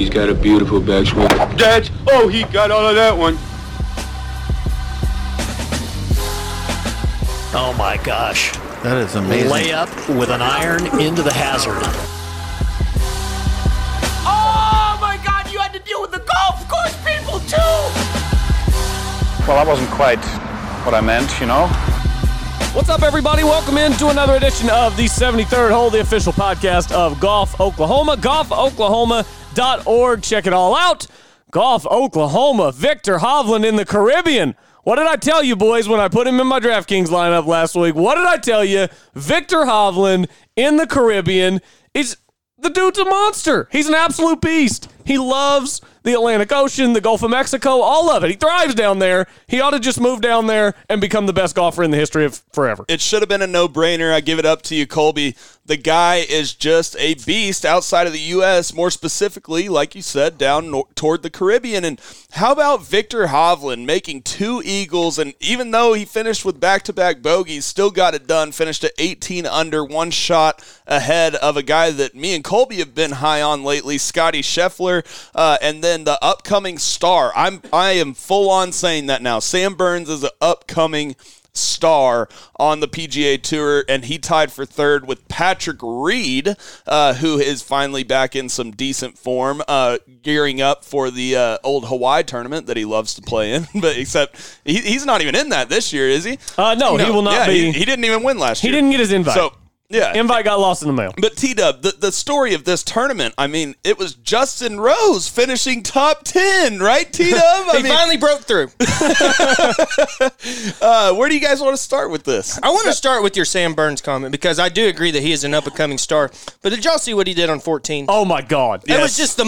He's got a beautiful backswing. That's, oh, he got all of that one. Oh my gosh. That is amazing. Layup with an iron into the hazard. Oh my god, you had to deal with the golf course people too! Well, that wasn't quite what I meant, you know. What's up, everybody? Welcome in to another edition of the 73rd Hole, the official podcast of Golf Oklahoma. Golf Oklahoma. GolfOklahoma.org. Check it all out. Golf Oklahoma. Viktor Hovland in the Caribbean. What did I tell you, boys, when I put him in my DraftKings lineup last week? What did I tell you? Viktor Hovland in the Caribbean is the dude's a monster. He's an absolute beast. He loves the Atlantic Ocean, the Gulf of Mexico, all of it. He thrives down there. He ought to just move down there and become the best golfer in the history of forever. It should have been a no brainer. I give it up to you, Colby. The guy is just a beast outside of the U.S., more specifically, like you said, down toward the Caribbean. And how about Viktor Hovland making two Eagles? And even though he finished with back to back bogeys, still got it done, finished at 18 under, one shot ahead of a guy that me and Colby have been high on lately, Scottie Scheffler. Uh, and then the upcoming star. I'm I am full on saying that now. Sam Burns is an upcoming star on the PGA Tour, and he tied for third with Patrick Reed, uh, who is finally back in some decent form, uh, gearing up for the uh, old Hawaii tournament that he loves to play in. but except he, he's not even in that this year, is he? Uh, no, he will not yeah, be. He, he didn't even win last year. He didn't get his invite. So yeah, Invite got lost in the mail. but T Dub, the, the story of this tournament, I mean, it was Justin Rose finishing top 10, right, T Dub? He mean, finally broke through. uh, where do you guys want to start with this? I want to start with your Sam Burns comment because I do agree that he is an up and coming star. But did y'all see what he did on 14? Oh my god. It was just the.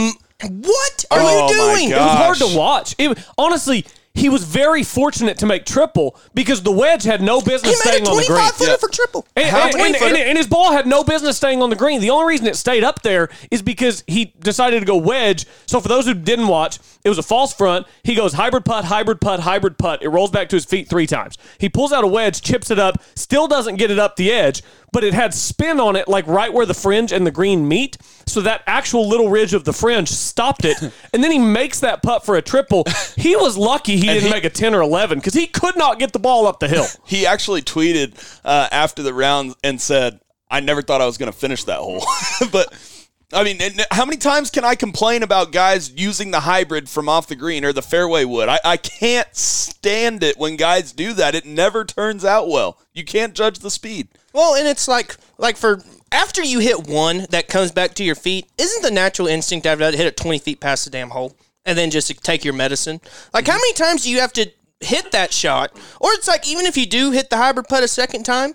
What are Oh, you my doing? It was hard to watch. It honestly, he was very fortunate to make triple because the wedge had no He business made staying a on the green. 25 footer for triple. And, How and- and- and- and his ball had no business staying on the green. The only reason it stayed up there is because he decided to go wedge. So for those who didn't watch, it was a false front. He goes hybrid putt, hybrid putt, hybrid putt. It rolls back to his feet three times. He pulls out a wedge, chips it up, still doesn't get it up the edge, but it had spin on it like right where the fringe and the green meet. So that actual little ridge of the fringe stopped it. and then he makes that putt for a triple. He was lucky he didn't he- make a 10 or 11 because he could not get the ball up the hill. He actually tweeted uh, after the round and said, I never thought I was going to finish that hole. but. I mean, how many times can I complain about guys using the hybrid from off the green or the fairway wood? I, I can't stand it when guys do that. It never turns out well. You can't judge the speed. Well, and it's like like for after you hit one that comes back to your feet, isn't the natural instinct after that to hit it 20 feet past the damn hole and then just take your medicine? Like, how mm-hmm. many times do you have to hit that shot? Or it's like, even if you do hit the hybrid putt a second time,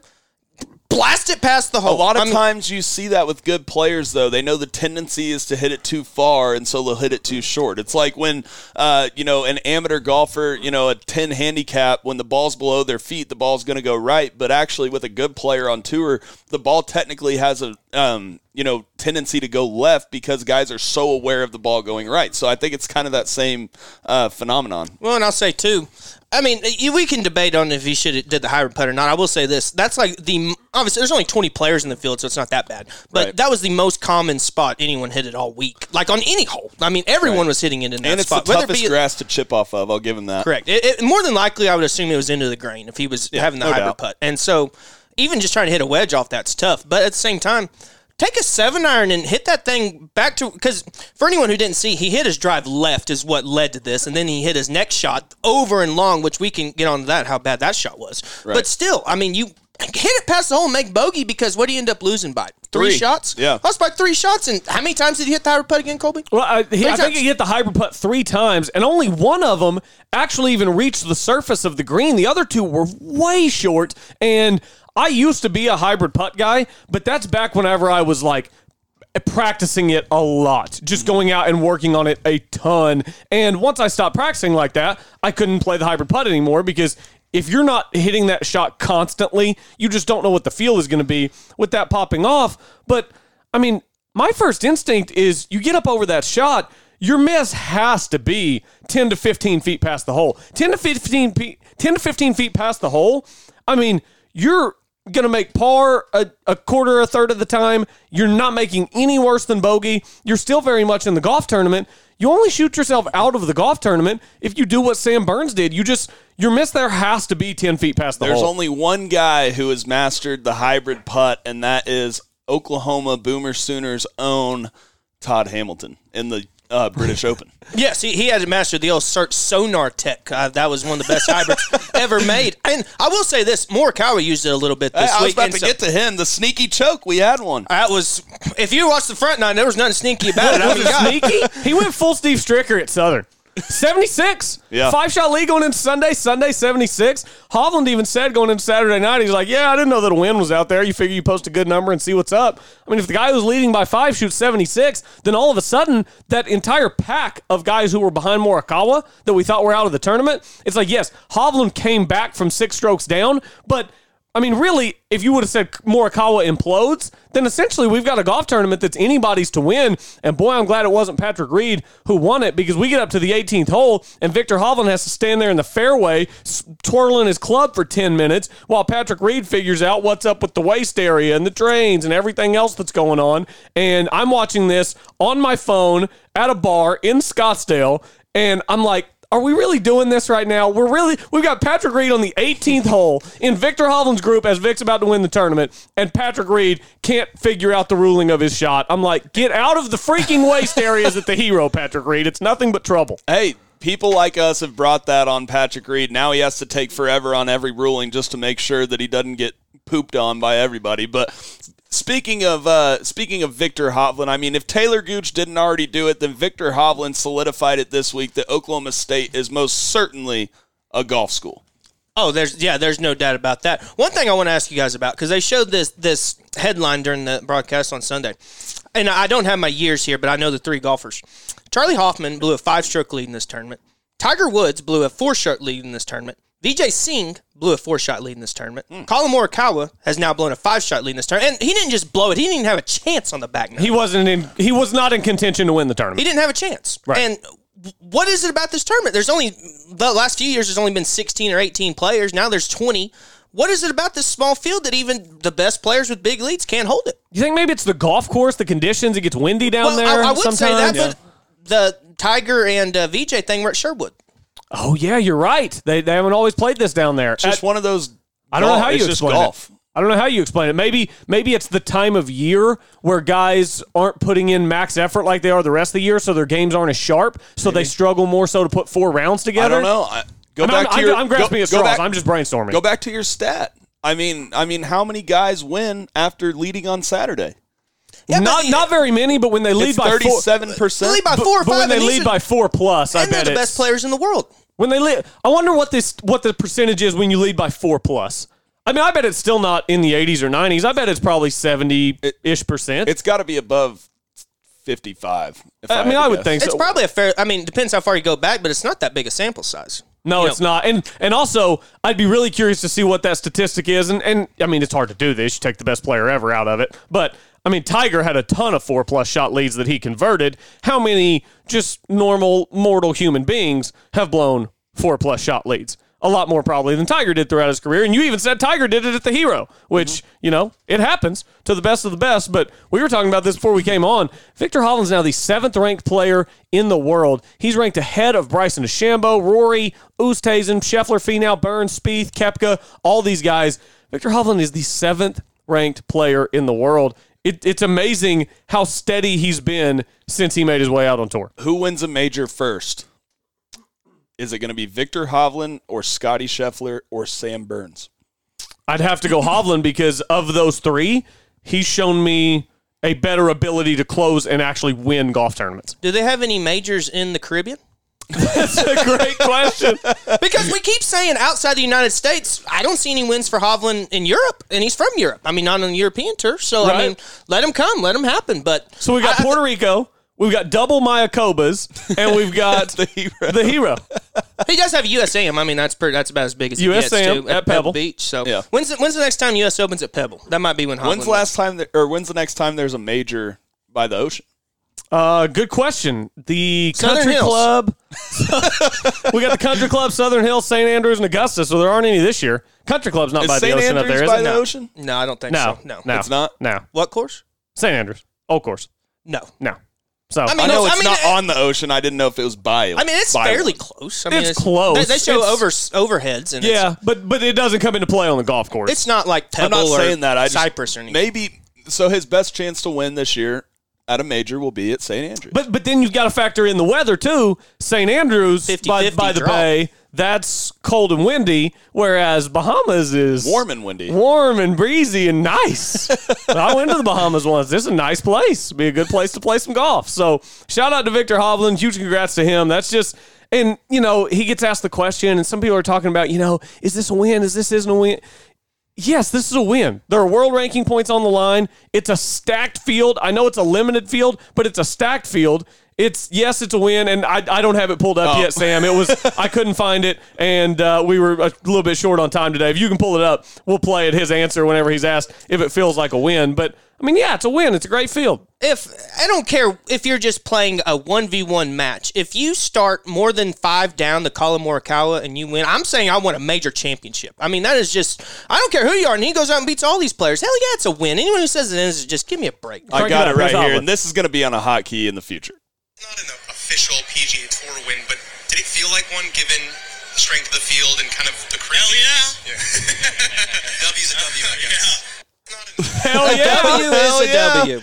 blast it past the hole. A lot of I mean, times you see that with good players, though. They know the tendency is to hit it too far, and so they'll hit it too short. It's like when, uh, you know, an amateur golfer, you know, a 10 handicap, when the ball's below their feet, the ball's going to go right. But actually, with a good player on tour, the ball technically has a, um, you know, tendency to go left because guys are so aware of the ball going right. So I think it's kind of that same uh, phenomenon. Well, and I'll say too. I mean, we can debate on if he should have did the hybrid putt or not. I will say this: that's like the obviously there's only 20 players in the field, so it's not that bad. But Right. that was the most common spot anyone hit it all week, like on any hole. I mean, everyone was hitting it in that And it's the whether toughest be- grass to chip off of. I'll give him that. Correct. It, it- more than likely, I would assume it was into the grain if he was having the no hybrid doubt. putt. And so, even just trying to hit a wedge off that's tough. But at the same time, take a seven iron and hit that thing back to because for anyone who didn't see, he hit his drive left is what led to this, and then he hit his next shot over and long, which we can get on that how bad that shot was. But still, I mean, you. Hit it past the hole and make bogey because what do you end up losing by? Three, Three. shots? Yeah. That's by three shots. And how many times did he hit the hybrid putt again, Colby? Well, I, he, I think he hit the hybrid putt three times, and only one of them actually even reached the surface of the green. The other two were way short. And I used to be a hybrid putt guy, but that's back whenever I was like practicing it a lot, just going out and working on it a ton. And once I stopped practicing like that, I couldn't play the hybrid putt anymore because if you're not hitting that shot constantly, you just don't know what the feel is going to be with that popping off. But I mean, my first instinct is you get up over that shot, your miss has to be 10 to 15 feet past the hole. 10 to 15 feet, 10 to 15 feet past the hole. I mean, you're going to make par a, a quarter, a third of the time. You're not making any worse than bogey. You're still very much in the golf tournament. You only shoot yourself out of the golf tournament if you do what Sam Burns did. You just your miss there has to be ten feet past the There's hole. only one guy who has mastered the hybrid putt, and that is Oklahoma Boomer Sooners' own Todd Hamilton in the uh, British Open. Yes, he, he had to master the old search sonar tech. Uh, that was one of the best hybrids ever made. And I will say this: Morikawa used it a little bit this I was week. about to so- get to him. The sneaky choke, we had one. That was if you watched the front nine, there was nothing sneaky about it. I was mean, it sneaky? He went full Steve Stricker at Southern. 76. Yeah. Five shot lead going into Sunday, Sunday 76. Hovland even said going into Saturday night, he's like, Yeah, I didn't know that a win was out there. You figure you post a good number and see what's up. I mean, if the guy who's leading by five shoots 76, then all of a sudden, that entire pack of guys who were behind Morikawa that we thought were out of the tournament, it's like, yes, Hovland came back from six strokes down, but I mean, really, if you would have said Morikawa implodes, then essentially we've got a golf tournament that's anybody's to win. And boy, I'm glad it wasn't Patrick Reed who won it because we get up to the 18th hole and Viktor Hovland has to stand there in the fairway twirling his club for 10 minutes while Patrick Reed figures out what's up with the waste area and the drains and everything else that's going on. And I'm watching this on my phone at a bar in Scottsdale and I'm like, are we really doing this right now? We're really we've got Patrick Reed on the 18th hole in Viktor Hovland's group as Vic's about to win the tournament, and Patrick Reed can't figure out the ruling of his shot. I'm like, get out of the freaking waste areas at the hero, Patrick Reed. It's nothing but trouble. Hey, people like us have brought that on Patrick Reed. Now he has to take forever on every ruling just to make sure that he doesn't get pooped on by everybody. But speaking of uh, speaking of Viktor Hovland, I mean, if Taylor Gooch didn't already do it, then Viktor Hovland solidified it this week that Oklahoma State is most certainly a golf school. Oh, there's yeah, there's no doubt about that. One thing I want to ask you guys about because they showed this this headline during the broadcast on Sunday, and I don't have my years here, but I know the three golfers. Charley Hoffman blew a five stroke lead in this tournament. Tiger Woods blew a four shot lead in this tournament. Vijay Singh blew a four shot lead in this tournament. Collin Morikawa has now blown a five shot lead in this tournament, and he didn't just blow it; he didn't even have a chance on the back nine. He wasn't in. He was not in contention to win the tournament. He didn't have a chance. Right. And what is it about this tournament? There's only the last few years. There's only been 16 or 18 players. Now there's 20. What is it about this small field that even the best players with big leads can't hold it? You think maybe it's the golf course, the conditions? It gets windy down well, there. I, I would say sometimes? that, but the Tiger and uh, Vijay thing were at Sherwood. Oh yeah, you're right. They they haven't always played this down there. It's just At- one of those. I don't know how you it's explain golf. it. I don't know how you explain it. Maybe maybe it's the time of year where guys aren't putting in max effort like they are the rest of the year, so their games aren't as sharp, so they mm-hmm. struggle more so to put four rounds together. I don't know. I, go I'm, back I'm, to your. I'm grasping go, at straws. back- I'm just brainstorming. Go back to your stat. I mean, I mean, how many guys win after leading on Saturday? Yeah, not but- not very many, but when they lead by four, thirty-seven They percent. lead by but, four or but five. when they lead are- by four plus, I and they're bet the it's best players in the world. when they lead. I wonder what this what the percentage is when you lead by four plus. I mean, I bet it's still not in the 80s or 90s. I bet it's probably 70 ish percent. It's got to be above fifty-five. If I I, mean, I would guess. think so. It's probably a fair. I mean, depends how far you go back, but it's not that big a sample size. No, You it's know- not. And and also, I'd be really curious to see what that statistic is. And and I mean, it's hard to do this. You take the best player ever out of it. But I mean, Tiger had a ton of four plus shot leads that he converted. How many just normal mortal human beings have blown four plus shot leads? A lot more probably than Tiger did throughout his career. And you even said Tiger did it at the Hero, which, mm-hmm. you know, it happens to the best of the best. But we were talking about this before we came on. Viktor Hovland's now the seventh ranked player in the world. He's ranked ahead of Bryson DeChambeau, Rory, Oosthuizen, Scheffler, Finau, Burns, Spieth, Koepka, all these guys. Viktor Hovland is the seventh ranked player in the world. It, it's amazing how steady he's been since he made his way out on tour. Who wins a major first? Is it going to be Viktor Hovland or Scottie Scheffler or Sam Burns? I'd have to go Hovland because of those three, he's shown me a better ability to close and actually win golf tournaments. Do they have any majors in the Caribbean? That's a great question. Because we keep saying outside the United States, I don't see any wins for Hovland in Europe, and he's from Europe. I mean, not on the European tour. So I Right. mean, let him come, let him happen. But So we got I- I- Puerto Rico, we've got double Mayakobas, and we've got the hero. The hero. He does have USAM. I mean, that's pretty, that's about as big as he USAM gets too, at Pebble. Beach. So Yeah. when's the, when's the next time US opens at Pebble? That might be when. When's Hovland the last time, that, or when's the next time there's a major by the ocean? Uh, good question. The Southern country Hills. club. we got the country club, Southern Hills, St. Andrews, and Augusta. So there aren't any this year. Country club's not Is by St. the ocean Andrews up there, is by it? the No. ocean? No, I don't think No, so. No, no, It's not? No, What course? St. Andrews, old course. No. No. So I I mean, know I it's mean, not it- on the ocean. I didn't know if it was by. I mean, it's by fairly one. close. I mean, It's close. They, they show It's- over overheads, and yeah, but but it doesn't come into play on the golf course. it's, it's not like I'm not or saying that. I just, Cypress or anything. Maybe so. His best chance to win this year at a major will be at St. Andrews. But but then you've got to factor in the weather too. St. Andrews 50-50 by, by the draw. bay, that's cold and windy, whereas Bahamas is warm and windy. warm and breezy and nice. I went to the Bahamas once. This is a nice place. Be a good place to play some golf. So shout out to Viktor Hovland. Huge congrats to him. That's just and you know he gets asked the question, and some people are talking about you know is this a win? Is this isn't a win? Yes, this is a win. There are world ranking points on the line. It's a stacked field. I know it's a limited field, but it's a stacked field. It's yes, it's a win, and I, I don't have it pulled up Oh. yet, Sam. It was I couldn't find it, and uh, we were a little bit short on time today. If you can pull it up, we'll play it. His answer whenever he's asked if it feels like a win. But I mean, yeah, it's a win. It's a great field. if I don't care if you're just playing a one v one match, if you start more than five down the Kala Morikawa and you win, I'm saying I want a major championship. I mean that is just I don't care who you are, and he goes out and beats all these players. Hell yeah, it's a win. Anyone who says it is just give me a break. I Crank got it it right here, and this is going to be on a hotkey in the future. Not an official PGA Tour win, but did it feel like one given the strength of the field and kind of the crazy? Hell yeah. W's a W, I guess. Not an- Hell yeah! W Hell is a yeah. W.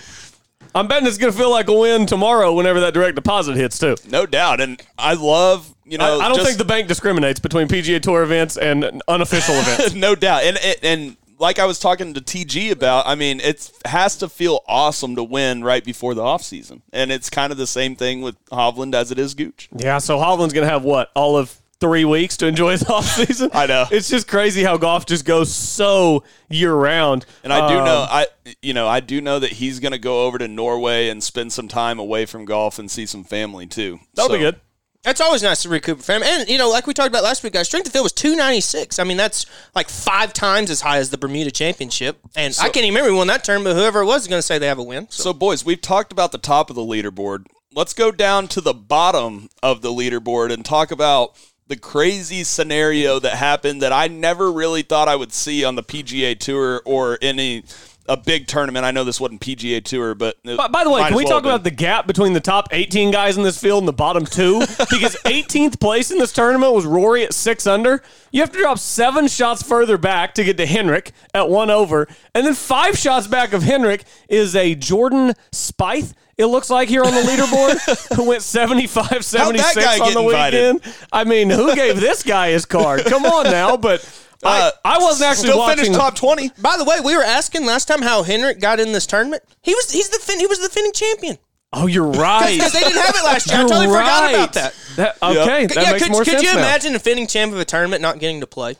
I'm betting it's going to feel like a win tomorrow whenever that direct deposit hits too. No doubt, and I love you know. I, I don't just- think the bank discriminates between PGA Tour events and unofficial events. no doubt, and and- and like I was talking to TG about, I mean, it has to feel awesome to win right before the off season, and it's kind of the same thing with Hovland as it is Gooch. Yeah, so Hovland's going to have what? All of three weeks to enjoy his offseason? I know. It's just crazy how golf just goes so year round. And I do Um, know, I you know, I do know that he's going to go over to Norway and spend some time away from golf and see some family too. That'll be good. That's always nice to recoup fam. And you know, like we talked about last week, guys, strength of field was two ninety six. I mean, that's like five times as high as the Bermuda Championship. And I can't even remember who won that term, but whoever it was is going to say they have a win. So. So, boys, we've talked about the top of the leaderboard. Let's go down to the bottom of the leaderboard and talk about the crazy scenario that happened that I never really thought I would see on the PGA Tour or any a big tournament. I know this wasn't PGA Tour, but it By, by the way, can we well talk about the gap between the top 18 guys in this field and the bottom two? because 18th place in this tournament was Rory at six under. You have to drop seven shots further back to get to Henrik at one over. And then five shots back of Henrik is a Jordan Spieth. It looks like here on the leaderboard, who went 75 76 on the invited? weekend. I mean, who gave this guy his card? Come on now. But I, Uh, I wasn't actually still watching. finished top twenty. By the way, we were asking last time how Henrik got in this tournament. He was he's the fin- he was the defending champion oh, you're right. because they didn't have it last year. I You're totally forgot right. about that. That- okay, that yeah, makes could, more could sense you now. imagine a defending champ of a tournament not getting to play?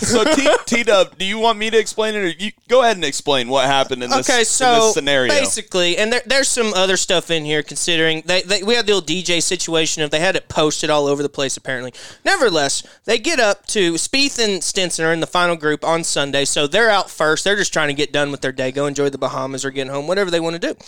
So T Dub, do you want me to explain it, or you go ahead and explain what happened in this, Okay, in so this scenario? basically, and there, there's some other stuff in here considering they, they we had the old DJ situation of they had it posted all over the place apparently. Nevertheless, they get up to Spieth and Stenson are in the final group on Sunday, so they're out first. They're just trying to get done with their day, go enjoy the Bahamas or getting home, whatever they want to do.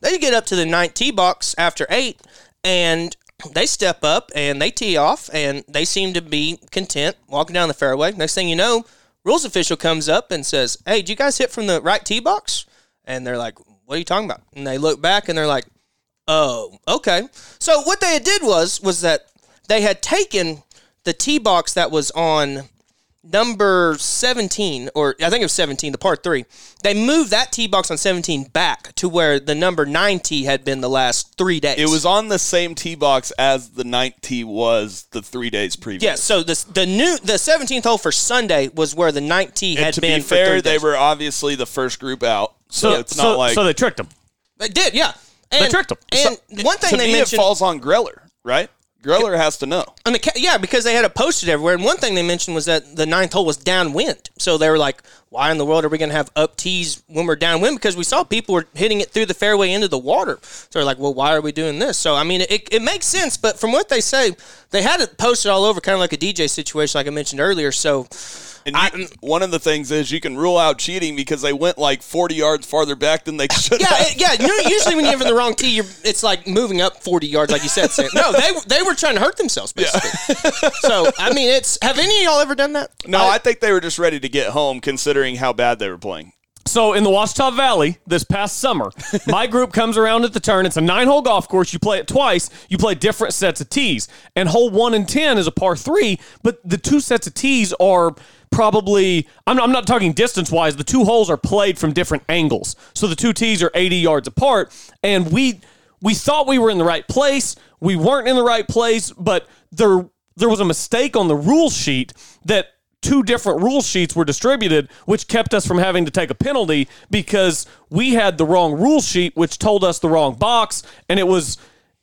They get up to the ninth tee box after eight, and they step up and they tee off, and they seem to be content walking down the fairway. Next thing you know, rules official comes up and says, "Hey, did you guys hit from the right tee box?" And they're like, "What are you talking about?" And they look back and they're like, "Oh, okay." So what they did was was that they had taken the tee box that was on number 17 or I think it was 17 the part 3 they moved that tee box on 17 back to where the number 9 tee had been the last 3 days it was on the same tee box as the ninth tee was the three days previous. yeah so the the new the 17th hole for Sunday was where the 9th tee And had to been be fair, for three they days. were obviously the first group out, so, it's not so, like so they tricked them. they did yeah and, them. and one thing to they me, mentioned it falls on Greller, right? Greller has to know. On the yeah, because they had it posted everywhere. And one thing they mentioned was that the ninth hole was downwind. So they were like, why in the world are we going to have up tees when we're downwind? Because we saw people were hitting it through the fairway into the water. So they're like, well, why are we doing this? So, I mean, it, it makes sense. But from what they say, they had it posted all over, kind of like a DJ situation, like I mentioned earlier. So And you, one of the things is you can rule out cheating because they went like 40 yards farther back than they should Yeah, have. yeah. You know, usually when you have in the wrong tee, you're, it's like moving up forty yards, like you said. Sam. No, they they were trying to hurt themselves, basically. so I mean, it's have any of y'all ever done that? No, I think they were just ready to get home considering how bad they were playing. So in the Washita Valley this past summer, my group comes around at the turn. It's a nine-hole golf course. You play it twice. You play different sets of tees. And hole one and ten is a par three, but the two sets of tees are probably I'm I'm not talking distance wise. The two holes are played from different angles. So the two tees are 80 yards apart, and we we thought we were in the right place. We weren't in the right place, but there there was a mistake on the rule sheet that two different rule sheets were distributed, which kept us from having to take a penalty because we had the wrong rule sheet, which told us the wrong box, and it was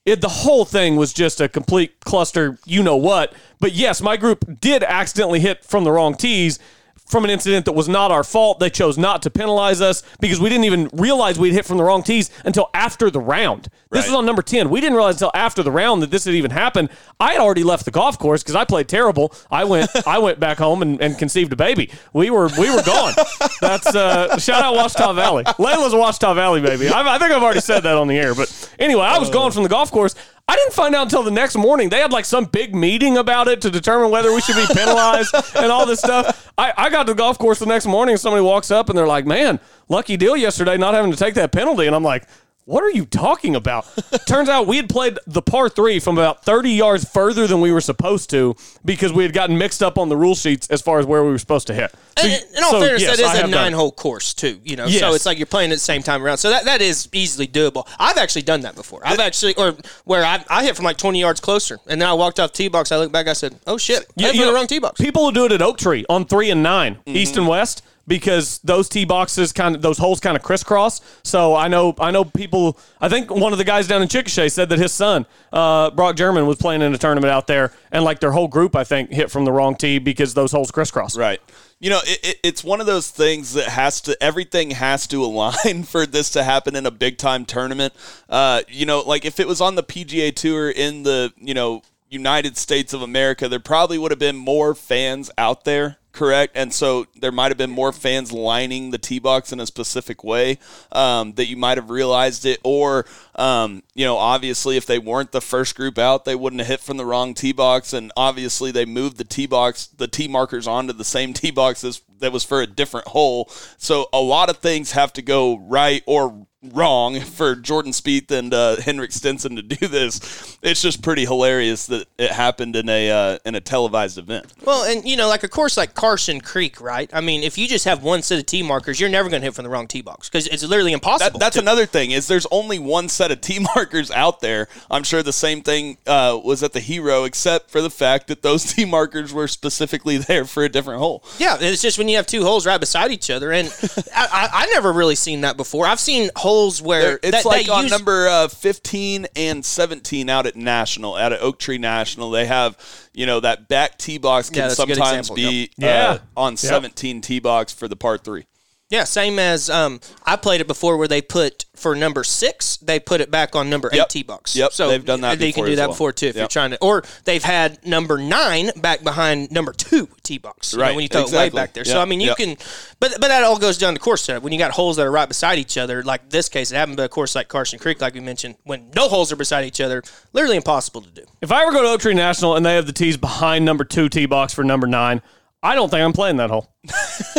it, the whole thing was just a complete cluster, you know what. But yes, my group did accidentally hit from the wrong tees from an incident that was not our fault. They chose not to penalize us because we didn't even realize we'd hit from the wrong tees until after the round. This Right. was on number 10. We didn't realize until after the round that this had even happened. I had already left the golf course because I played terrible. I went I went back home and, and conceived a baby. We were we were gone. That's uh, shout out Washita Valley. Layla's a Washita Valley baby. I, I think I've already said that on the air. But anyway, I was gone from the golf course. I didn't find out until the next morning. They had like some big meeting about it to determine whether we should be penalized and all this stuff. I, I got to the golf course the next morning and somebody walks up and they're like, man, lucky deal yesterday not having to take that penalty. And I'm like, what are you talking about? Turns out we had played the par three from about 30 yards further than we were supposed to because we had gotten mixed up on the rule sheets as far as where we were supposed to hit. So- And, in all so, fairness, yes, that I a it. nine-hole course too. You know, Yes. so it's like you're playing at the same time around. So that, that is easily doable. I've actually done that before. I've actually, or where I, I hit from like 20 yards closer, and then I walked off tee box. I looked back, I said, "Oh shit, I hit from the wrong tee box." People who do it at Oak Tree on three and 9 Mm-hmm. east and west, because those tee boxes kind of those holes kind of crisscross. So I know I know people. I think one of the guys down in Chickasha said that his son uh, Brock German was playing in a tournament out there, and like their whole group, I think, hit from the wrong tee because those holes crisscross. Right. You know, it, it, it's one of those things that has to, everything has to align for this to happen in a big time tournament. Uh, you know, like if it was on the PGA Tour in the, you know, United States of America, there probably would have been more fans out there, correct? And so there might have been more fans lining the tee box in a specific way um, that you might have realized it. Or, um, you know, obviously, if they weren't the first group out, they wouldn't have hit from the wrong tee box. And obviously, they moved the tee box, the tee markers onto the same tee box as that was for a different hole. So a lot of things have to go right or wrong for Jordan Spieth and uh, Henrik Stenson to do this. It's just pretty hilarious that it happened in a uh, in a televised event. Well, and you know, like a course like Carson Creek, right? I mean, if you just have one set of tee markers, you're never going to hit from the wrong tee box because it's literally impossible. That, that's to- another thing is there's only one set of tee markers out there. I'm sure the same thing uh, was at the Hero, except for the fact that those tee markers were specifically there for a different hole. Yeah, it's just when you have two holes right beside each other, and I, I, I never really seen that before. I've seen holes where it's that, like that on use- number uh, 15 and 17 out at National, out at Oak Tree National. They have, you know, that back tee box can that's a good sometimes example, be yep. Yeah. uh, on 17 tee box for the par three. Yeah, same as um, I played it before, where they put for number six, they put it back on number Yep. eight tee box. Yep, so they've done that They before can do as that well. before too if you're trying to, or they've had number nine back behind number two tee box. you know, Right, when you throw it exactly. way back there. So I mean, you yep. can, but but that all goes down to course setup. When you got holes that are right beside each other, like this case, it happened But of course like Carson Creek, like we mentioned, when no holes are beside each other, literally impossible to do. If I ever go to Oak Tree National and they have the tees behind number two tee box for number nine, I don't think I'm playing that hole.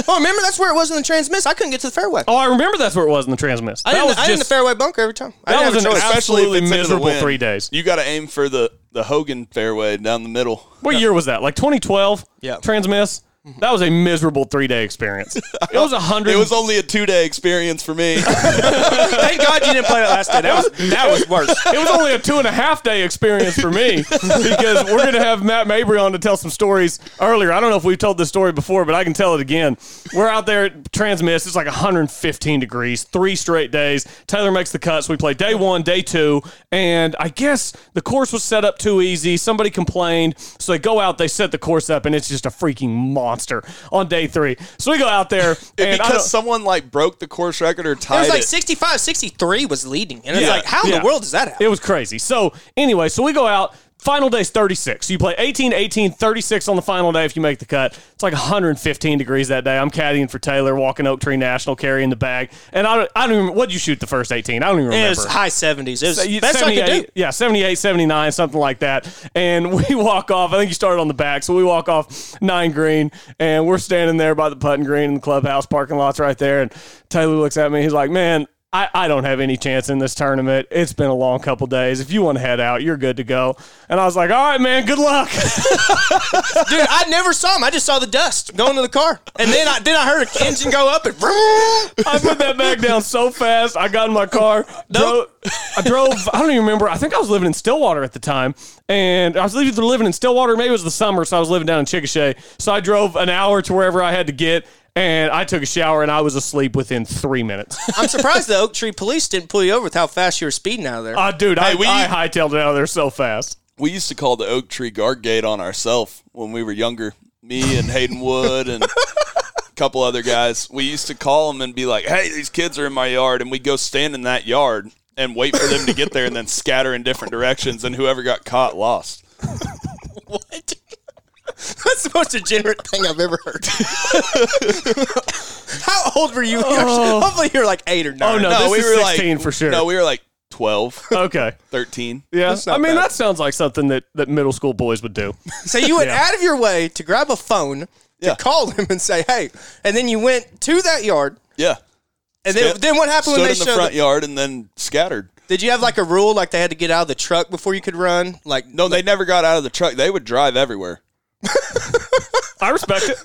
Oh, remember that's where it was in the transmiss. I couldn't get to the fairway. Oh, I remember that's where it was in the transmiss. I that was I did the just fairway bunker every time. I that didn't was have a an choice. absolutely if it's into the miserable three days. You got to aim for the, the Hogan fairway down the middle. What year was that? Like 2012? Yeah. Transmiss. That was a miserable three day experience. It was a hundred. It was only a two day experience for me. Thank God you didn't play that last day. That was that was worse. it was only a two and a half day experience for me because we're going to have Matt Mabry on to tell some stories earlier. I don't know if we've told this story before, but I can tell it again. We're out there at Transmiss. It's like 115 degrees, three straight days. Taylor makes the cuts. We play day one, day two. And I guess the course was set up too easy. Somebody complained. So they go out, they set the course up, and it's just a freaking monster on day three. So we go out there. And because someone like broke the course record or tied It tied was it. like 65, 63 was leading. And it's Yeah, like, how in yeah. the world does that happen? It was crazy. So anyway, so we go out. Final day's 36. So you play 18, 18, 36 on the final day if you make the cut. It's like 115 degrees that day. I'm caddying for Taylor, walking Oak Tree National, carrying the bag. And I don't, I don't even, what'd you shoot the first 18? I don't even remember. It was high 70s. It was So best I could do. 78 Yeah, 78, 79, something like that. And we walk off. I think you started on the back. So we walk off nine green and we're standing there by the putting green in the clubhouse parking lot's right there. And Taylor looks at me. He's like, man, I, I don't have any chance in this tournament. It's been a long couple days. If you want to head out, you're good to go. And I was like, all right, man, good luck. Dude, I never saw him. I just saw the dust going to the car. And then I then I heard an engine go up and. I put that bag down so fast. I got in my car. Drove, I drove. I don't even remember. I think I was living in Stillwater at the time, and I was either living in Stillwater. Maybe it was the summer, so I was living down in Chickasha. So I drove an hour to wherever I had to get, and I took a shower, and I was asleep within three minutes. I'm surprised the Oak Tree police didn't pull you over with how fast you were speeding out of there. Uh, dude, I, we- I hightailed it out of there so fast. We used to call the Oak Tree Guard Gate on ourselves when we were younger. Me and Hayden Wood and a couple other guys. We used to call them and be like, "Hey, these kids are in my yard," and we'd go stand in that yard and wait for them to get there, and then scatter in different directions, and whoever got caught lost. what? That's the most degenerate thing I've ever heard. How old were you? Oh. Hopefully you were like eight or oh, nine. Oh, no. this is 16 for sure. No, we were like 12, Okay. 13. Yeah. I mean, bad. that sounds like something that, that middle school boys would do. So you went Yeah. out of your way to grab a phone to Yeah. call him and say, "Hey," and then you went to that yard. Yeah. And then, then what happened Stood when they in the showed? front the- yard and then scattered. did you have like a rule, like they had to get out of the truck before you could run? Like No, they never got out of the truck. They would drive everywhere. I respect it.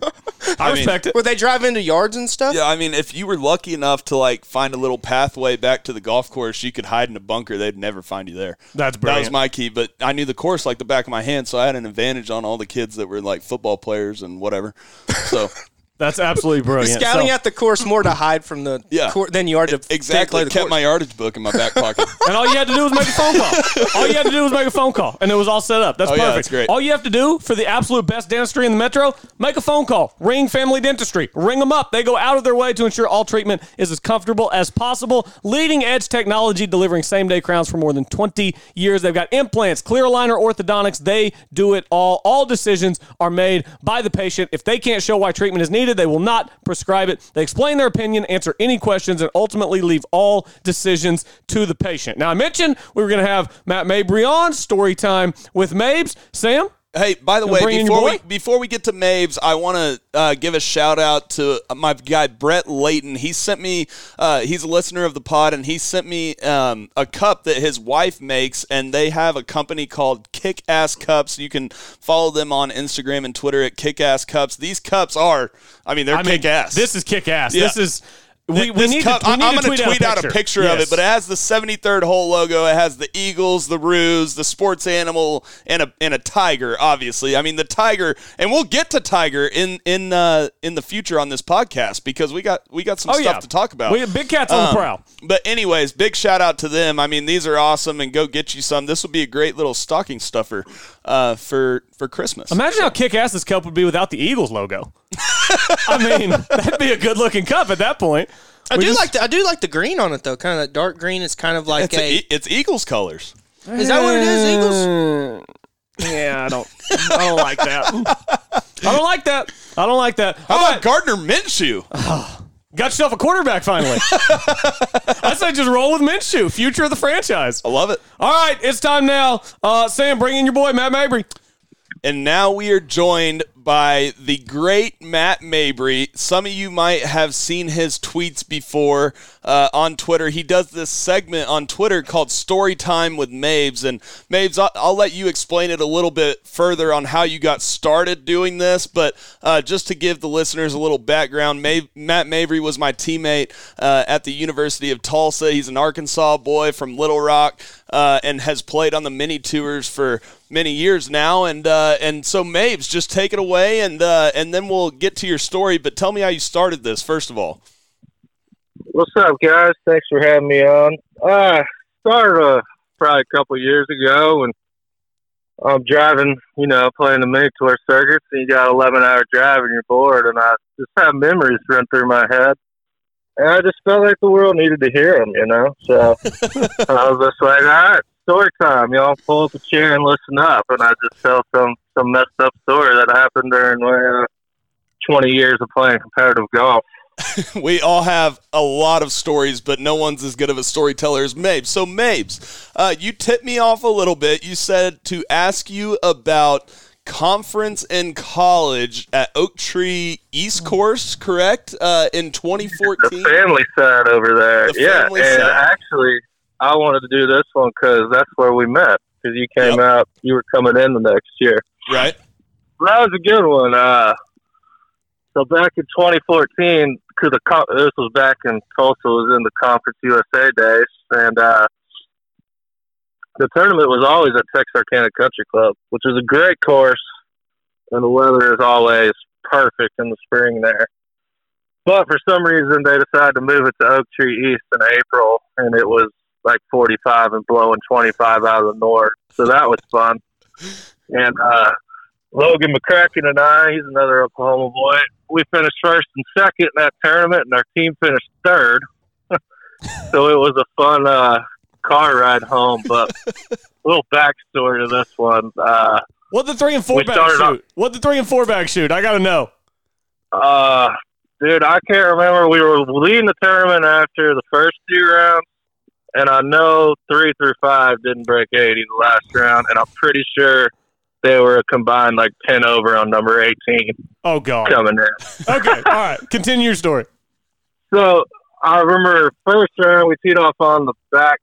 I, mean- respect it. would they drive into yards and stuff? Yeah, I mean, if you were lucky enough to like find a little pathway back to the golf course, you could hide in a bunker. They'd never find you there. That's That was my key, but I knew the course like the back of my hand, so I had an advantage on all the kids that were like football players and whatever. So That's absolutely brilliant. Scouting So- out the course more to hide from the Yeah. cour- than you are to exactly, declare the kept course. my yardage book in my back pocket. And all you had to do was make a phone call. All you had to do was make a phone call, and it was all set up. That's Oh, perfect. yeah, that's great. All you have to do for the absolute best dentistry in the metro, make a phone call. Ring Family Dentistry. Ring them up. They go out of their way to ensure all treatment is as comfortable as possible. Leading edge technology, delivering same day crowns for more than 20 years. They've got implants, clear aligner, orthodontics. They do it all. All decisions are made by the patient. If they can't show why treatment is needed, they will not prescribe it. They explain their opinion, answer any questions, and ultimately leave all decisions to the patient. Now, I mentioned we were going to have Matt Mabry on story time with Mabes. Sam? Hey, by the Gonna way, bring in your before we before we get to Mabes, I want to uh, give a shout out to my guy Brett Layton. He sent me. Uh, he's a listener of the pod, and he sent me um, a cup that his wife makes, and they have a company called Kick Ass Cups. You can follow them on Instagram and Twitter at Kick Ass Cups. These cups are, I mean, they're I mean, kick ass. This is kick ass. Yeah. This is. We, we need cup- to, we need I'm gonna tweet, out, a picture, of Yes. it, but it has the 73rd hole logo. It has the Eagles, the Roos, the sports animal, and a and a tiger. Obviously, I mean the tiger, and we'll get to tiger in in uh, in the future on this podcast because we got we got some Oh, stuff yeah. to talk about. We have big cats on the Um, prowl. But anyways, big shout out to them. I mean, these are awesome, and go get you some. This will be a great little stocking stuffer uh, for for Christmas. Imagine how kick ass this cup would be without the Eagles logo. I mean, that'd be a good looking cup at that point. I We do just- like the I do like the green on it though. Kind of that dark green. is kind of like it's, a. a, it's Eagles colors. is that what it is? Eagles. Yeah, I don't. I don't like that. I don't like that. I don't like that. How All about Gardner Minshew? got yourself a quarterback finally. I say just roll with Minshew, future of the franchise. I love it. All right, it's time now. Uh, Sam, bring in your boy Matt Mabry. And now we are joined by the great Matt Mabry. Some of you might have seen his tweets before uh, on Twitter. He does this segment on Twitter called Story Time with Mabes. And Mabes, I'll, I'll let you explain it a little bit further on how you got started doing this. But uh, just to give the listeners a little background, Ma- Matt Mabry was my teammate uh, at the University of Tulsa. He's an Arkansas boy from Little Rock uh, and has played on the mini tours for many years now. And uh, and so Mabes, just take it away, and uh, and then we'll get to your story. But tell me how you started this first of all. What's up, guys? Thanks for having me on. Uh, started uh, probably a couple of years ago, and I'm driving, you know, playing the mini tour circuits, and you got 11 hour drive and you're bored, and I just have memories run through my head. And I just felt like the world needed to hear them, you know? So I was just like, all right, story time. Y'all pull up a chair and listen up, and I just tell some some messed up story that happened during my uh, 20 years of playing competitive golf. we all have a lot of stories, but no one's as good of a storyteller as Mabes. So, Mabes, uh, you tipped me off a little bit. You said to ask you about conference in college at Oak Tree East Course, correct? Uh, in 2014. The family side over there. The yeah, and side. actually, I wanted to do this one because that's where we met. Because you came Yep. out, you were coming in the next year. Right? That was a good one. Uh, so back in 2014, because the this was back in Tulsa, was in the Conference USA days, and uh, the tournament was always at Texarkana Country Club, which is a great course, and the weather is always perfect in the spring there. But for some reason, they decided to move it to Oak Tree East in April, and it was like 45 and blowing 25 out of the north. So that was fun. And uh, Logan McCracken and I, he's another Oklahoma boy, we finished first and second in that tournament, and our team finished third. so it was a fun uh, car ride home. But a little backstory to this one. Uh, What the three and four back shoot? What the three and four back shoot? I gotta know. Uh, dude, I can't remember. We were leading the tournament after the first two rounds, and I know three through five didn't break 80 the last round, and I'm pretty sure they were a combined like 10 over on number 18 Oh god. coming in. Okay, all right. Continue your story. So I remember first round we teed off on the back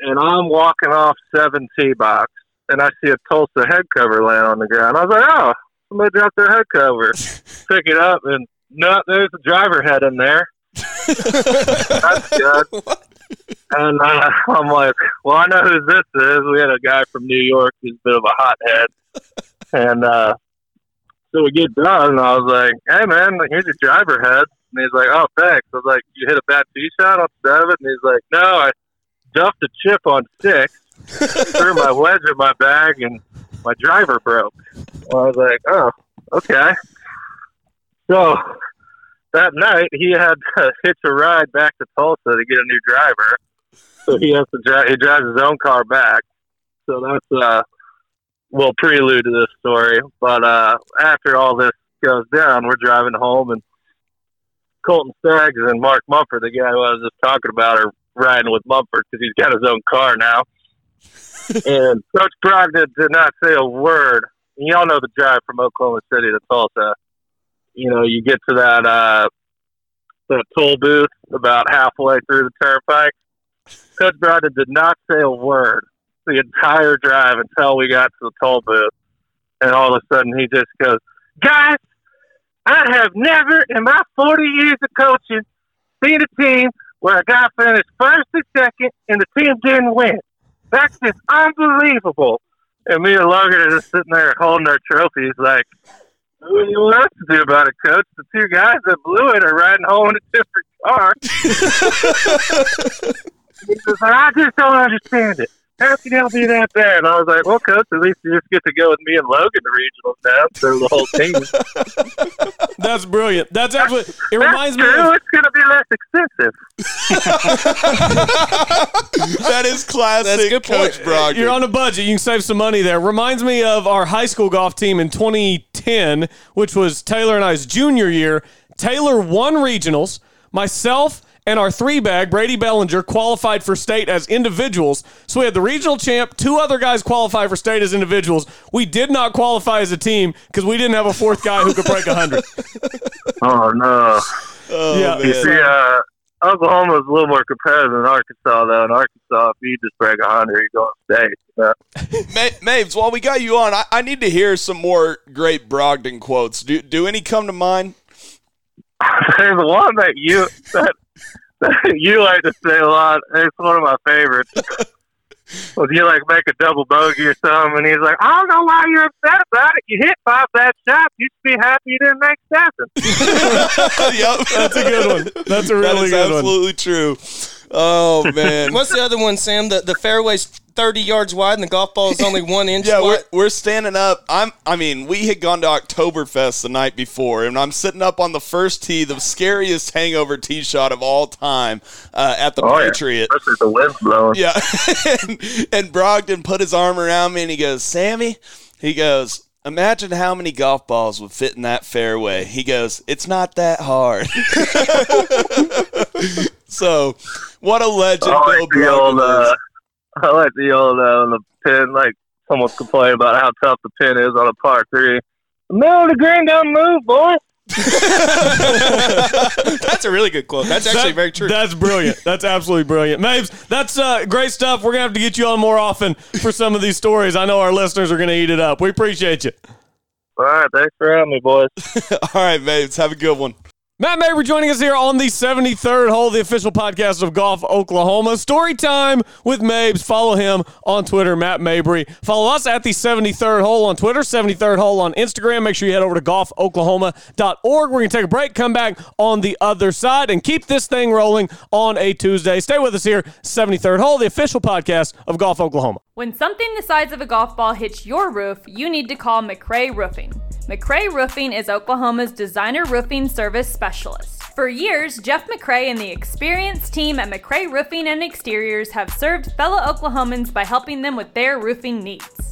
nine, and I'm walking off seven tee box, and I see a Tulsa head cover land on the ground. I was like, oh, somebody dropped their head cover. Pick it up, and no, there's a driver head in there. That's good. And uh, I'm like, well, I know who this is. We had a guy from New York who's a bit of a hothead, and uh, so we get done, and I was like, "Hey, man, here's your driver head." And he's like, "Oh, thanks." I was like, "You hit a bad tee shot on seven? And he's like, "No, I duffed a chip on six, threw my wedge in my bag, and my driver broke." Well, I was like, "Oh, okay." So that night, he had to hitch a ride back to Tulsa to get a new driver. So he has to drive. He drives his own car back. So that's uh, will prelude to this story. But uh, after all this goes down, we're driving home, and Colton Staggs and Mark Mumford, the guy who I was just talking about, are riding with Mumford because he's got his own car now. and Coach Brogdon did not say a word. And y'all know the drive from Oklahoma City to Tulsa. You know, you get to that uh, that toll booth about halfway through the turnpike. Coach Brogdon did not say a word the entire drive until we got to the toll booth. And all of a sudden he just goes, Guys, I have never in my 40 years of coaching seen a team where a guy finished first and second and the team didn't win. That's just unbelievable. And me and Logan are just sitting there holding our trophies like, what do you want to do about it, coach? The two guys that blew it are riding home in a different car. He says, I just don't understand it. How can y'all be that bad? And I was like, well, coach, at least you just get to go with me and Logan to regionals now. So the whole team. That's brilliant. That's actually. It That's reminds me. Of, It's going to be less expensive. that is classic That's a good point. Coach Brogdon. You're on a budget. You can save some money there. Reminds me of our high school golf team in 2010, which was Taylor and I's junior year. Taylor won regionals. Myself and our three bag, Brady Bellinger, qualified for state as individuals. So we had the regional champ, two other guys qualify for state as individuals. We did not qualify as a team because we didn't have a fourth guy who could break 100. Oh, no. oh, Yeah. man. You see, uh, Oklahoma is a little more competitive than Arkansas, though. In Arkansas, if you just break 100, you're going to state. You know? Ma- Mabes, while we got you on, I-, I need to hear some more great Brogdon quotes. Do, do any come to mind? There's one that you that, that you like to say a lot. It's one of my favorites. Well, you like make a double bogey or something, and he's like, "I don't know why you're upset about it. You hit five bad shots. You should be happy you didn't make seven. yep. That's a good one. That's a really is good one. That's absolutely true. Oh man. What's the other one, Sam? The the fairways thirty yards wide and the golf ball is only one inch Yeah, we're, we're standing up. I'm. I mean, we had gone to Oktoberfest the night before, and I'm sitting up on the first tee, the scariest hangover tee shot of all time uh, at the Oh, yeah. Patriot. Especially the wind's blowing. Yeah. and, and Brogdon put his arm around me and he goes, Sammy, he goes, imagine how many golf balls would fit in that fairway. He goes, it's not that hard. so, what a legend I like Bill the old, Brogdon is. uh, I like the old uh, on the pin. Like someone's complaining about how tough the pin is on a par three. The middle of the green don't move, boy. That's a really good quote. That's actually That- very true. That's brilliant. That's absolutely brilliant. Mabes, that's uh, great stuff. We're going to have to get you on more often for some of these stories. I know our listeners are going to eat it up. We appreciate you. All right, thanks for having me, boys. All right, mates, have a good one. Matt Mabry joining us here on the 73rd hole, the official podcast of Golf Oklahoma. Story time with Mabes. Follow him on Twitter, Matt Mabry. Follow us at the 73rd hole on Twitter, 73rd hole on Instagram. Make sure you head over to golfoklahoma.org. We're going to take a break, come back on the other side, and keep this thing rolling on a Tuesday. Stay with us here, 73rd hole, the official podcast of Golf Oklahoma. When something the size of a golf ball hits your roof, you need to call McRay Roofing. McRay Roofing is Oklahoma's designer roofing service specialist. For years, Jeff McRay and the experienced team at McRay Roofing and Exteriors have served fellow Oklahomans by helping them with their roofing needs.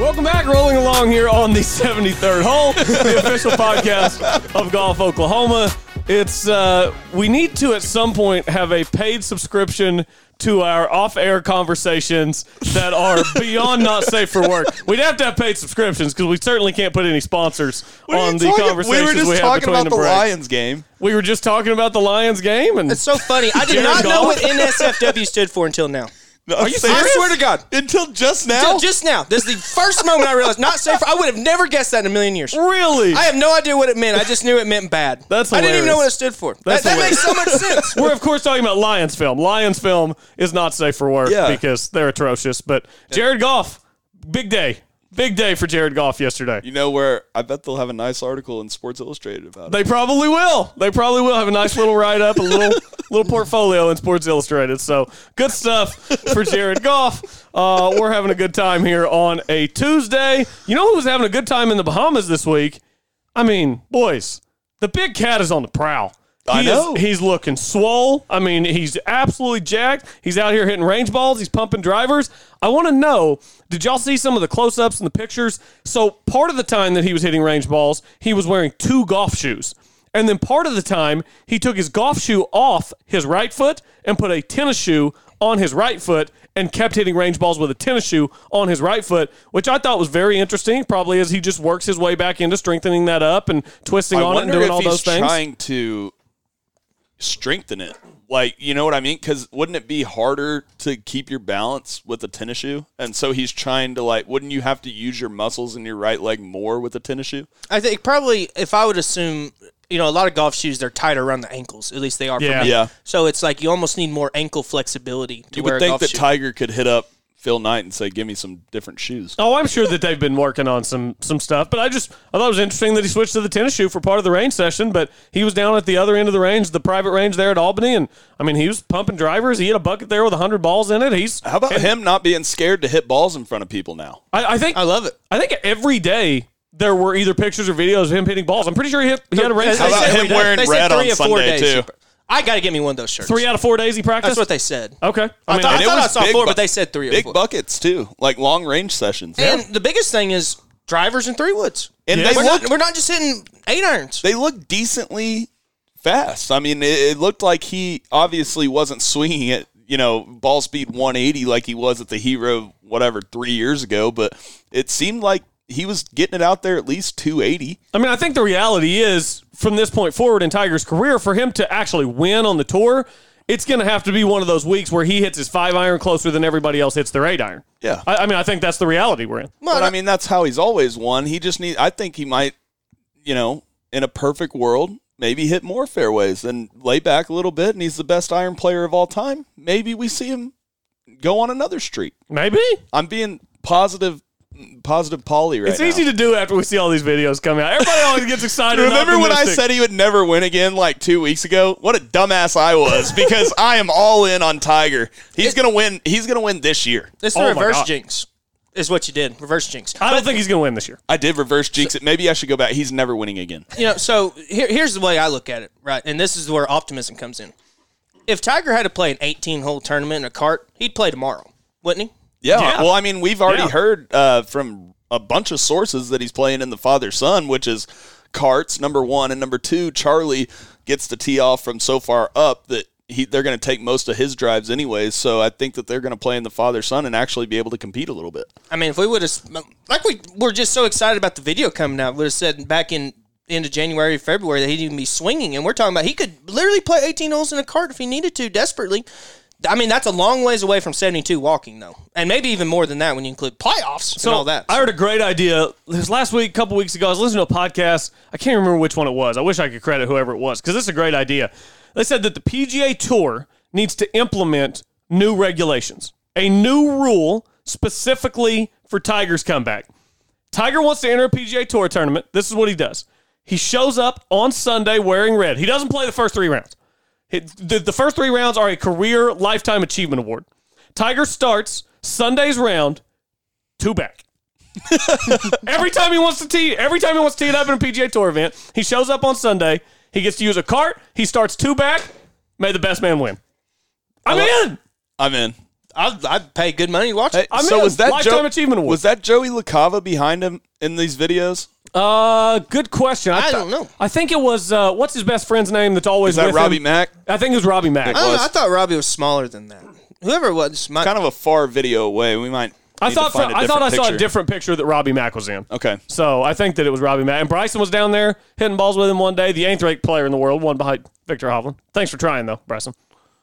Welcome back, rolling along here on the 73rd hole, the official podcast of Golf Oklahoma. It's uh, we need to at some point have a paid subscription to our off-air conversations that are beyond not safe for work. We'd have to have paid subscriptions because we certainly can't put any sponsors What on the talking- conversations we were just have talking between about the the. Lions game. We were just talking about the Lions game, and It's so funny. I did Jared not know Goff? what NSFW stood for until now. Are you serious? I swear to God. Until just now? Ju- Just now. This is the first moment I realized not safe. For I would have never guessed that in a million years. really, I have no idea what it meant. I just knew it meant bad. That's I didn't even know what it stood for. That's that that makes so much sense. We're of course talking about Lions film. Lions film is not safe for work Yeah. because they're atrocious. But Jared Goff, big day, big day for Jared Goff yesterday. You know where? I bet they'll have a nice article in Sports Illustrated about it. They probably will. They probably will have a nice little write up, a little little portfolio in Sports Illustrated. So good stuff for Jared Goff. Uh, we're having a good time here on a Tuesday. You know who was having a good time in the Bahamas this week? I mean, boys, the big cat is on the prowl. I know. Is, he's looking swole. I mean, he's absolutely jacked. He's out here hitting range balls. He's pumping drivers. I want to know did y'all see some of the close ups and the pictures? So, part of the time that he was hitting range balls, he was wearing two golf shoes. And then part of the time, he took his golf shoe off his right foot and put a tennis shoe on his right foot and kept hitting range balls with a tennis shoe on his right foot, which I thought was very interesting. Probably as he just works his way back into strengthening that up and twisting I on it and doing if all he's those things. trying to strengthen it. Like, you know what I mean? Because wouldn't it be harder to keep your balance with a tennis shoe? And so he's trying to like, wouldn't you have to use your muscles in your right leg more with a tennis shoe? I think probably if I would assume, you know, a lot of golf shoes they're tight around the ankles. At least they are Yeah. for me. Yeah. So it's like you almost need more ankle flexibility to You wear would a think golf that shoe. Tiger could hit up Phil Knight and say, "Give me some different shoes." Oh, I'm sure that they've been working on some some stuff, but I just I thought it was interesting that he switched to the tennis shoe for part of the range session. But he was down at the other end of the range, the private range there at Albany, and I mean he was pumping drivers. He had a bucket there with hundred balls in it. He's How about him not being scared to hit balls in front of people now? I, I think I love it. I think every day there were either pictures or videos of him hitting balls. I'm pretty sure he hit he had a range How about him wearing They said red three on or four Sunday, days. too? I got to get me one of those shirts. Three out of four days he practiced. That's what they said. Okay. I, mean, thought, I, it thought I was saw big four, bu- but they said three. or Big four. buckets too, like long range sessions. And the biggest thing is drivers and three woods. And Yeah. they We're look not, we're not just hitting eight irons. they look decently fast. I mean, it, it looked like he obviously wasn't swinging it, you know, ball speed 180 like he was at the Hero, whatever, three years ago. But it seemed like he was getting it out there at least 280. I mean, I think the reality is from this point forward in Tiger's career, for him to actually win on the tour, it's going to have to be one of those weeks where he hits his five iron closer than everybody else hits their eight iron. Yeah. I, I mean, I think that's the reality we're in. But I mean, that's how he's always won. He just need. I think he might, you know, in a perfect world, maybe hit more fairways and lay back a little bit. And he's the best iron player of all time. Maybe we see him go on another streak. Maybe I'm being positive, positive Polly right it's now. easy to do after we see all these videos coming out. Everybody always gets excited. Remember when I said he would never win again like two weeks ago? What a dumbass I was because I am all in on Tiger. He's gonna win. He's gonna win this year. It's the Oh my reverse God. jinx, is what you did. Reverse jinx. I don't think he's going to win this year. I did reverse jinx it. Maybe I should go back. He's never winning again. you know, so here, here's the way I look at it, right? And this is where optimism comes in. If Tiger had to play an 18 hole tournament in a cart, he'd play tomorrow, wouldn't he? Yeah. Yeah. Well, I mean, we've already Yeah. heard uh, from a bunch of sources that he's playing in the father son, which is carts number one and number two. Charlie gets the tee off from so far up that he they're going to take most of his drives anyways. So I think that they're going to play in the father son and actually be able to compete a little bit. I mean, if we would have, like we were just so excited about the video coming out, would have said back in into January, February that he'd even be swinging, and we're talking about he could literally play 18 holes in a cart if he needed to desperately. I mean, that's a long ways away from 72 walking though, and maybe even more than that when you include playoffs So and all that. I heard a great idea. This last week, a couple weeks ago, I was listening to a podcast. I can't remember which one it was. I wish I could credit whoever it was because this is a great idea. They said that the PGA Tour needs to implement new regulations, a new rule specifically for Tiger's comeback. Tiger wants to enter a PGA Tour tournament. This is what he does. He shows up on Sunday wearing red. He doesn't play the first three rounds. The, the first three rounds are a career lifetime achievement award. Tiger starts Sunday's round two back. every time he wants to tee, every time he wants to tee it up in a PGA Tour event, he shows up on Sunday. He gets to use a cart. He starts two back. May the best man win. I'm in. I'm in. I'd, I'd pay good money to watch Hey, it. I'm so in. was that Lifetime Joe- Achievement Award. Was that Joey LaCava behind him in these videos? Uh, good question. I th- don't know. I think it was uh, what's his best friend's name that's always Is that with Robbie him? Mack? I think it was Robbie Mack. I, don't know, was. I thought Robbie was smaller than that. Whoever it was, might, Kind of a far video away. We might. I need to thought find a I thought I different saw a picture. different picture that Robbie Mack was in. Okay. So I think that it was Robbie Mack. And Bryson was down there hitting balls with him one day. The eighth ranked player in the world, one behind Viktor Hovland. Thanks for trying though, Bryson.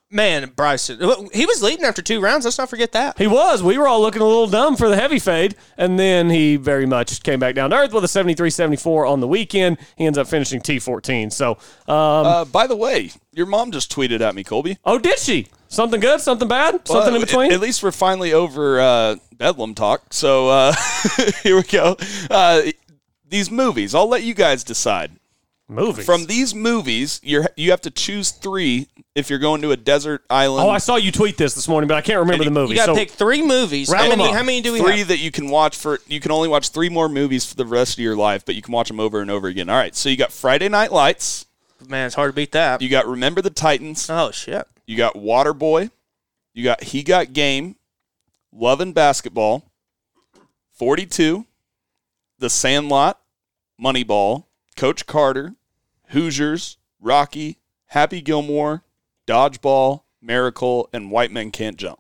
Man, Bryson. He was leading after two rounds. Let's not forget that. He was. We were all looking a little dumb for the heavy fade. And then he very much came back down to earth with a 73 74 on the weekend. He ends up finishing T14. So, um, Uh, by the way, your mom just tweeted at me, Colby. oh, did she? Something good? Something bad? Something in between? At, at least we're finally over uh, Bedlam talk. So uh, here we go. Uh, these movies, I'll let you guys decide. Movies. From these movies, you you have to choose three if you're going to a desert island. oh, I saw you tweet this this morning, but I can't remember the movie. You got to so pick three movies. How many, how many do we three have? that you can watch for. You can only watch three more movies for the rest of your life, but you can watch them over and over again. All right, so you got Friday Night Lights. Man, it's hard to beat that. You got Remember the Titans. oh shit. You got Waterboy. You got He Got Game, Love and Basketball, 42, The Sandlot, Moneyball, Coach Carter, Hoosiers, Rocky, Happy Gilmore, Dodgeball, Miracle, and White Men Can't Jump.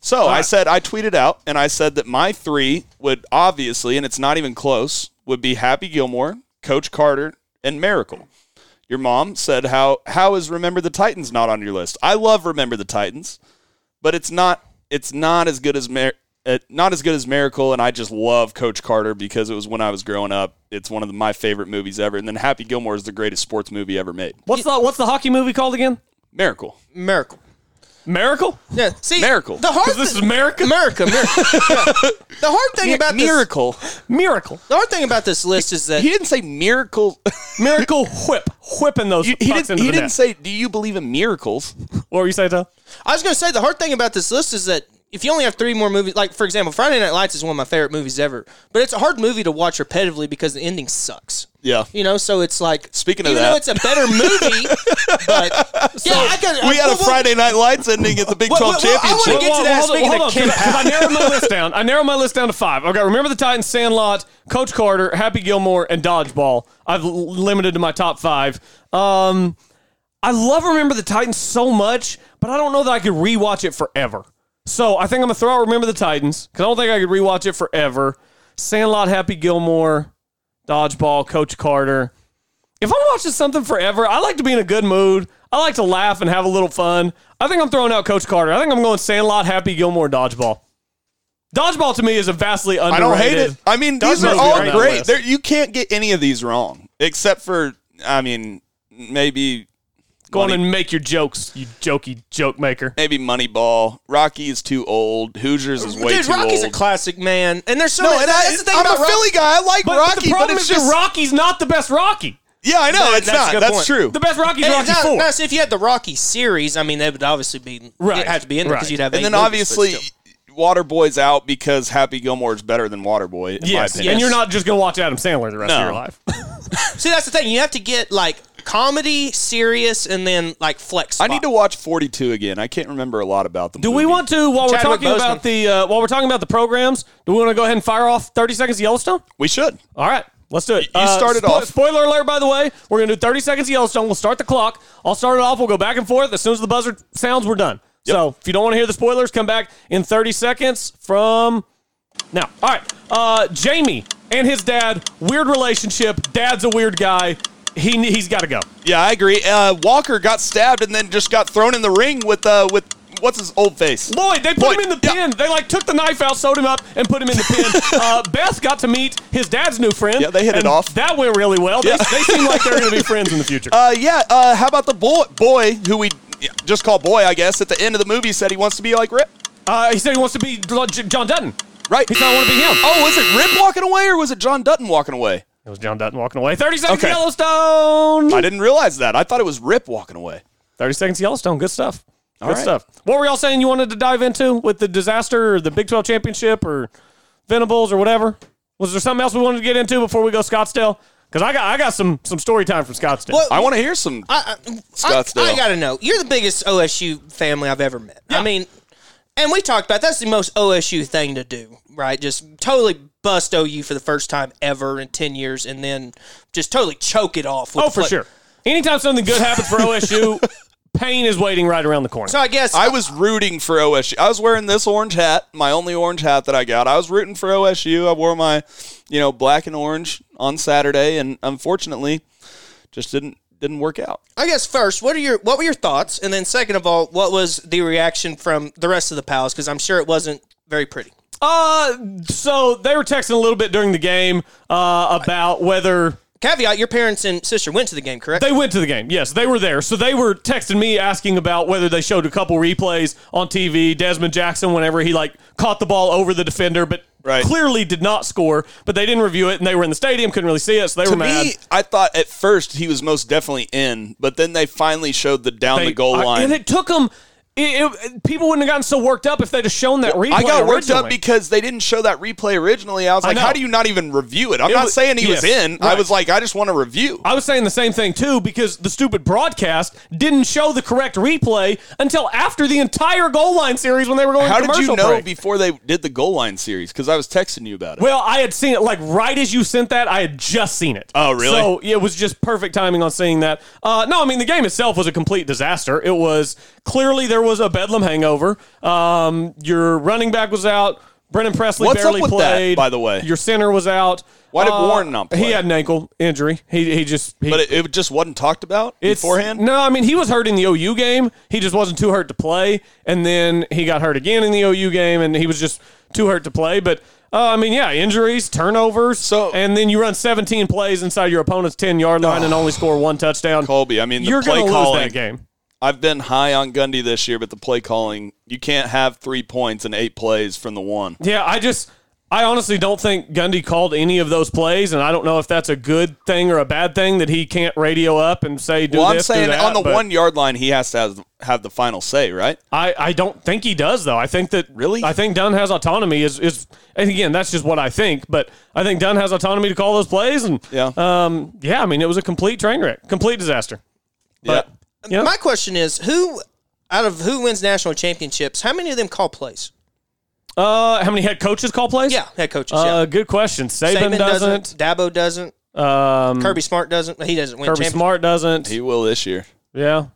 So I said, I tweeted out, and I said that my three would obviously, and it's not even close, would be Happy Gilmore, Coach Carter, and Miracle. Your mom said, "How how is Remember the Titans not on your list?" I love Remember the Titans, but it's not it's not as good as Mer- uh, not as good as Miracle, and I just love Coach Carter because it was when I was growing up. It's one of the, my favorite movies ever, and then Happy Gilmore is the greatest sports movie ever made. what's the what's the hockey movie called again? Miracle, Miracle. Miracle? Yeah. See, Miracle. The hard Because this is thi- America? America. Miracle. Yeah. The hard thing about this, Miracle. Miracle. the hard thing about this list is that He didn't say miracle. Miracle whip. Whipping those he didn't. into He the didn't net. say. Do you believe in miracles? What were you saying, Tom? I was going to say the hard thing about this list is that if you only have three more movies, like for example, Friday Night Lights is one of my favorite movies ever, but it's a hard movie to watch repetitively because the ending sucks. Yeah. You know, so it's like Speaking of even that. though it's a better movie, but yeah, I got. we had well, a Friday Night Lights ending at the Big Well, 12 well, well, I wanna get to that. hold on, hold on, Kim- because I narrowed my list down. I narrowed my list down to five. Okay, remember the Titans, Sandlot, Coach Carter, Happy Gilmore, and Dodgeball. I've limited to my top five. Um, I love Remember the Titans so much, but I don't know that I could rewatch it forever. So I think I'm gonna throw out Remember the Titans because I don't think I could rewatch it forever. Sandlot, Happy Gilmore, Dodgeball, Coach Carter. If I'm watching something forever, I like to be in a good mood. I like to laugh and have a little fun. I think I'm throwing out Coach Carter. I think I'm going Sandlot, Happy Gilmore, Dodgeball. Dodgeball to me is a vastly underrated. I don't hate it. I mean, these are all great. There, you can't get any of these wrong, except for, I mean, maybe Go on and make your jokes, you jokey joke maker. maybe Moneyball. Rocky is too old. Hoosiers is way too old. Dude, too Rocky's old. a classic, man. And there's so no, many. and I, that's the thing I'm about a Rocky. Philly guy. I like But, but Rocky, the problem it's is just that Rocky's not the best Rocky. yeah, I know That- it's that's a not. good That's point. true. The best Rocky's And Rocky now, Four. now, see, if you had the Rocky series, I mean, they would obviously be Right. have to be in there because Right. you'd have. and eight then movies, but obviously, still. Waterboy's out because Happy Gilmore is better than Waterboy. In my yes, opinion. and you're not just going to watch Adam Sandler the rest of No. your life. see, that's the thing. You have to get like comedy, serious, and then like flex. I need to watch 42 again. I can't remember a lot about them. Do we want to while we're Chadwick talking about the uh, while we're talking about the programs? Do we want to go ahead and fire off 30 seconds of Yellowstone? We should. All right, let's do it. You started off. Spoiler alert, by the way. We're going to do 30 seconds of Yellowstone. We'll start the clock. I'll start it off. We'll go back and forth. As soon as the buzzer sounds, we're done. So if you don't want to hear the spoilers, come back in 30 seconds from now. All right. Uh, Jamie and his dad, weird relationship. Dad's a weird guy. He, he's got to go. Yeah, I agree. Uh, Walker got stabbed and then just got thrown in the ring with uh, with what's his old face. Lloyd, they put Lloyd, him in the yeah. pin. They like took the knife out, sewed him up, and put him in the pin. uh, Beth got to meet his dad's new friend. Yeah, they hit it off. That went really well. They, Yeah. they seem like they're going to be friends in the future. Uh, yeah. Uh, how about the boy, boy who we just call boy? I guess at the end of the movie said he wants to be like Rip. Uh, he said he wants to be John Dutton. Right. He said I want to be him. Oh, was it Rip walking away or was it John Dutton walking away? It was John Dutton walking away. 30 seconds Okay. Yellowstone. I didn't realize that. I thought it was Rip walking away. 30 seconds Yellowstone. Good stuff. Good right. stuff. What were y'all saying you wanted to dive into with the disaster or the Big 12 championship or Venables or whatever? Was there something else we wanted to get into before we go Scottsdale? Because I got I got some some story time from Scottsdale. Well, I want to hear some. I, I, Scottsdale. I, I gotta know. You're the biggest OSU family I've ever met. I mean, and we talked about that's the most OSU thing to do, right? Just totally bust OU for the first time ever in ten years, and then just totally choke it off. With oh, for fl- sure. Anytime something good happens for OSU, pain is waiting right around the corner. So I guess I was rooting for OSU. I was wearing this orange hat, my only orange hat that I got. I was rooting for OSU. I wore my, you know, black and orange on Saturday, and unfortunately, just didn't didn't work out. I guess first, what are your what were your thoughts, and then second of all, what was the reaction from the rest of the pals? Because I'm sure it wasn't very pretty. Uh, so they were texting a little bit during the game uh, about whether Caveat: Your parents and sister went to the game, correct? They went to the game. Yes, they were there. So they were texting me asking about whether they showed a couple replays on TV. Dezmon Jackson, whenever he like caught the ball over the defender, but Right. clearly did not score. But they didn't review it, and they were in the stadium, couldn't really see it, so they To were mad. me, I thought at first he was most definitely in, but then they finally showed the down They- the goal I- line. and it took them. It, it- people wouldn't have gotten so worked up if they'd have shown that replay. I got worked up because they didn't show that replay originally. I was like, know. how do you not even review it? I'm It not was- saying he was yes, in. I was like, I just want to review. I was saying the same thing too because the stupid broadcast didn't show the correct replay until after the entire goal line series when they were going. How did you know break. before they did the goal line series? Because I was texting you about it. Well, I had seen it like right as you sent that. I had just seen it. Oh, really? So it was just perfect timing on seeing that. Uh, no, I mean the game itself was a complete disaster. It was clearly there was a bedlam hangover. Um, your running back was out. Brennan Presley What's up barely with that, played. by the way? your center was out. Why did Uh, Warren not play? He had an ankle injury. He he just he, but it, it just wasn't talked about it's- beforehand. No, I mean he was hurt in the OU game. He just wasn't too hurt to play, and then he got hurt again in the OU game, and he was just too hurt to play. But uh, I mean, yeah, injuries, turnovers, So- and then you run 17 plays inside your opponent's 10 yard line and only score one touchdown. Colby, I mean, the You're gonna lose that game. I've been high on Gundy this year, but the play calling, you can't have three points and eight plays from the one. Yeah, I just I honestly don't think Gundy called any of those plays, and I don't know if that's a good thing or a bad thing that he can't radio up and say do well, I'm saying that, on the one yard line, he has to have, have the final say, right? I, I don't think he does though. I think that Really? I think Dunn has autonomy. Is is and again that's just what I think, but I think Dunn has autonomy to call those plays, and Yeah. um, yeah. I mean, it was a complete train wreck, complete disaster. But you know, My question is, who out of who wins national championships? How many of them call plays? uh, how many head coaches call plays? Yeah, head coaches. Uh, yeah. good question. Saban, doesn't. Dabo doesn't. Um, Kirby Smart doesn't. He doesn't win. Kirby. Smart doesn't. He will this year. Yeah.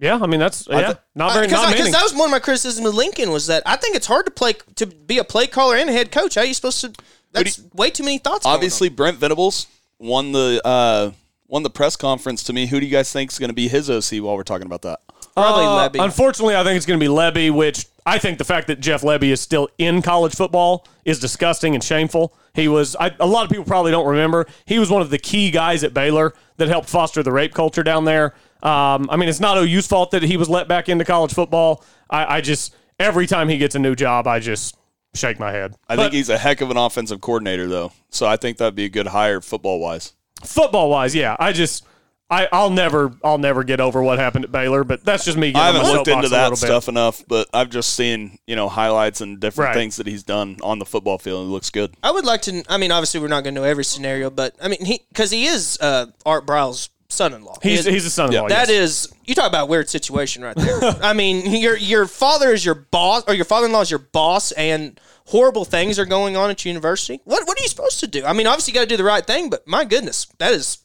Yeah, I mean that's yeah, th- not very Because that was one of my criticisms of Lincoln was that I think it's hard to play to be a play caller and a head coach. How are you supposed to? That's way too many thoughts. going on. Obviously, Brent Venables won the uh, won the press conference to me. Who do you guys think is going to be his OC while we're talking about that? probably Uh, Lebby. Unfortunately, I think it's going to be Lebby, which I think the fact that Jeff Lebby is still in college football is disgusting and shameful. He was, I, a lot of people probably don't remember, he was one of the key guys at Baylor that helped foster the rape culture down there. Um, I mean, it's not OU's fault that he was let back into college football. I, I just, every time he gets a new job, I just shake my head. I But think he's a heck of an offensive coordinator, though. So I think that'd be a good hire football wise. Football wise, yeah, I just, I, I'll never, I'll never get over what happened at Baylor, but that's just me. Getting I haven't my looked into that little bit. stuff enough, but I've just seen you know highlights and different Right. things that he's done on the football field. It looks good. I would like to. I mean, obviously, we're not going to know every scenario, but I mean, he because he is uh, Art Briles' son-in-law. He He's, is- he's a son-in-law. That yes. is, you talk about a weird situation right there. I mean, your your father is your boss, or your father-in-law is your boss, and horrible things are going on at university. What what are you supposed to do? I mean, obviously, you got to do the right thing, but my goodness, that is,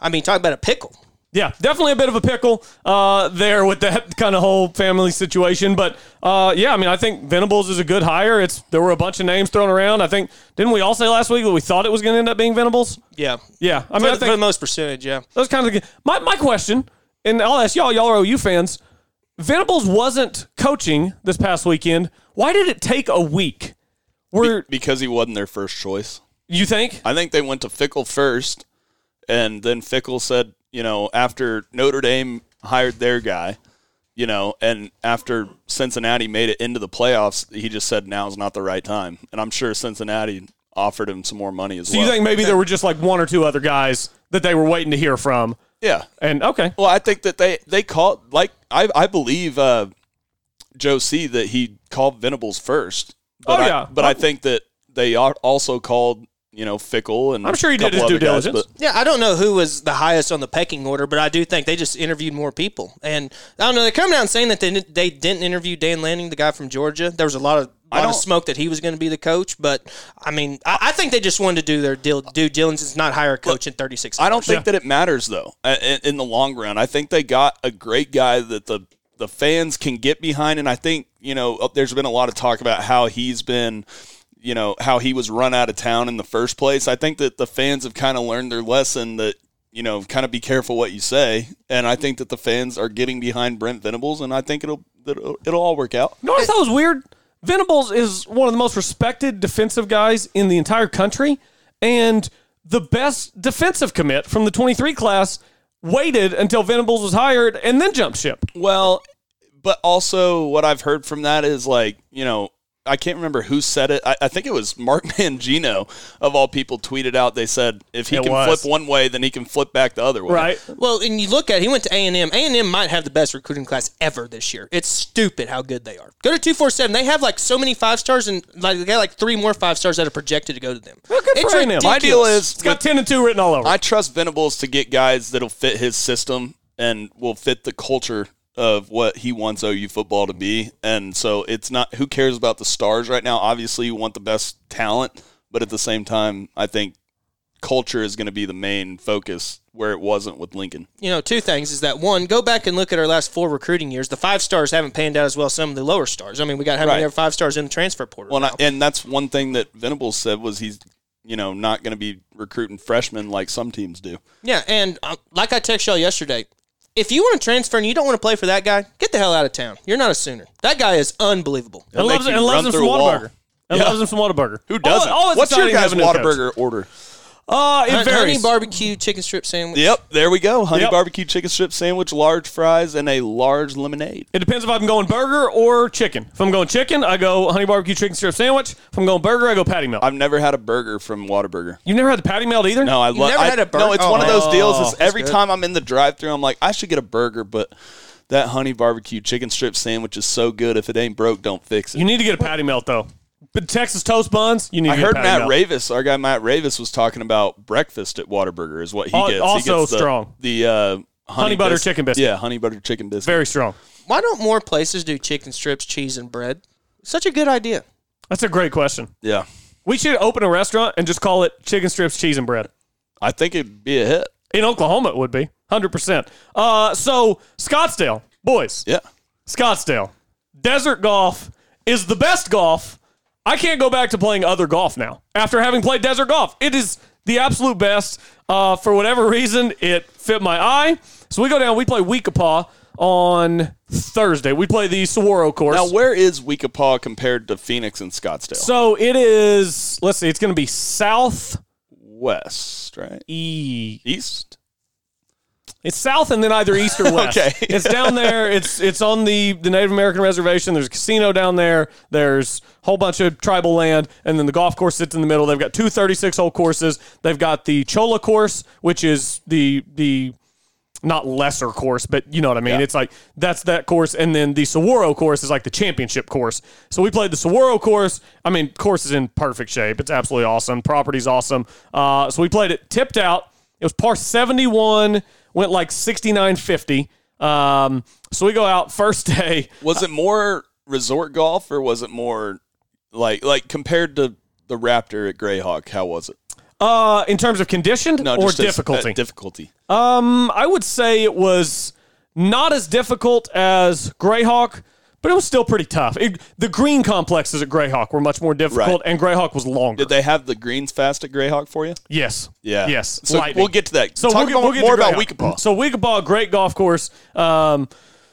I mean, talk about a pickle. Yeah, definitely a bit of a pickle uh, there with that kind of whole family situation. But uh, yeah, I mean, I think Venables is a good hire. It's there were a bunch of names thrown around. I think didn't we all say last week that we thought it was going to end up being Venables? Yeah, Yeah, I mean, mean, I for, the most percentage, yeah. those kind of the, my my question, and I'll ask y'all. Y'all are OU fans. Venables wasn't coaching this past weekend. Why did it take a week? Were because he wasn't their first choice. you think? I think they went to Fickell first, and then Fickell said, you know, after Notre Dame hired their guy, you know, and after Cincinnati made it into the playoffs, he just said now's not the right time. And I'm sure Cincinnati offered him some more money as So well. So you think maybe there were just like one or two other guys that they were waiting to hear from? yeah. And okay, Well, I think that they they called like I I believe uh, Joe C that he called Venables first. But Oh, I, yeah. but I think that they are also called you know Fickell and I'm sure he did his due other guys, diligence. but- Yeah, I don't know who was the highest on the pecking order, but I do think they just interviewed more people. And I don't know, they're coming out and saying that they, they didn't interview Dan Lanning, the guy from Georgia. There was a lot of I lot of don't- smoke that he was going to be the coach, but I mean, I, I think they just wanted to do their deal, due diligence, not hire a coach in 36 I don't hours. think that it matters though uh, in, in the long run. I think they got a great guy that the the fans can get behind, and I think you know uh, there's been a lot of talk about how he's been. You know how he was run out of town in the first place. I think that the fans have kind of learned their lesson that you know kind of be careful what you say, and I think that the fans are getting behind Brent Venables, and I think it'll it'll, it'll all work out. You know thought was weird? Venables is one of the most respected defensive guys in the entire country, and the best defensive commit from the 23 class waited until Venables was hired and then jumped ship. Well, but also what I've heard from that is like, you know, I can't remember who said it. I, I think it was Mark Mangino, of all people, tweeted out. They said if he It can was. flip one way, then he can flip back the other way. Right? Well, and you look at it, he went to A and M. A and M might have the best recruiting class ever this year. It's stupid how good they are. Go to two four seven. They have like so many five stars, and like they got like three more five stars that are projected to go to them. Well, good it's for A&M. My deal is It's got 10 and 2 written all over. I trust Venables to get guys that'll fit his system and will fit the culture of what he wants OU football to be. And so it's not who cares about the stars right now. Obviously, you want the best talent, but at the same time, I think culture is going to be the main focus where it wasn't with Lincoln. you know, two things is that one, go back and look at our last four recruiting years. The five stars haven't panned out as well as some of the lower stars. I mean, we got how many Right. other five stars in the transfer portal? Well, and. I, and that's one thing that Venables said was he's you know not going to be recruiting freshmen like some teams do. yeah, and uh, like I texted y'all yesterday, if you want to transfer and you don't want to play for that guy, get the hell out of town. You're not a Sooner. That guy is unbelievable. and loves, make and loves him from through a. Whataburger. And Yeah. loves him from Whataburger. Who doesn't? Oh, it's What's your guys' have a. Whataburger order? Uh, it Hun- varies. Honey barbecue chicken strip sandwich. Yep, there we go. Honey Yep. barbecue chicken strip sandwich, large fries, and a large lemonade. It depends if I'm going burger or chicken. If I'm going chicken, I go honey barbecue chicken strip sandwich. If I'm going burger, I go patty melt. I've never had a burger from Whataburger. You've never had the patty melt either? No, I love. never I- had a No, burger? it's one of those Oh, deals. Is every good. time I'm in the drive-through, I'm like, I should get a burger, but that honey barbecue chicken strip sandwich is so good. If it ain't broke, don't fix it. You need to get a patty melt though. But Texas toast buns, you need I get heard Matt melt. Ravis, our guy Matt Ravis, was talking about breakfast at Whataburger is what he gets. also he gets the, strong. The uh, honey, Honey butter biscuit. chicken biscuit. Yeah, honey butter chicken biscuit. Very strong. Why don't more places do chicken strips, cheese, and bread? Such a good idea. That's a great question. Yeah, We should open a restaurant and just call it chicken strips, cheese, and bread. I think it'd be a hit. In Oklahoma, it would be 100%. Uh, so, Scottsdale, boys, Yeah. Scottsdale, desert golf is the best golf. I can't go back to playing other golf now after having played desert golf. It is the absolute best. Uh, for whatever reason, it fit my eye. So we go down, we play We-Ko-Pa on Thursday. We play the Saguaro course. Now, where is We-Ko-Pa compared to Phoenix and Scottsdale? so it is, let's see, it's going to be southwest, right? e. East. It's south and then either east or west. Okay. it's down there. It's it's on the the Native American reservation. There's a casino down there. There's a whole bunch of tribal land, and then the golf course sits in the middle. They've got two 36 hole courses. They've got the Cholla course, which is the the not lesser course, but you know what I mean. Yeah. It's like that's that course, and then the Saguaro course is like the championship course. So we played the Saguaro course. I mean, course is in perfect shape. It's absolutely awesome. Property's awesome. Uh, so we played it tipped out. It was par seventy one. Went like sixty nine fifty. Um, so we go out first day. Was it more resort golf or was it more like like compared to the Raptor at Grayhawk? How was it? Uh, in terms of condition No, or as- difficulty. uh, difficulty. Um, I would say it was not as difficult as Grayhawk, but it was still pretty tough. It, the green complexes at Grayhawk were much more difficult, Right. and Grayhawk was longer. Did they have the greens fast at Grayhawk for you? yes. Yeah. Yes. So lightning. we'll get to that. So Talk we'll get, about- we'll more about. We-Ko-Pa. So We-Ko-Pa, great golf course. Um,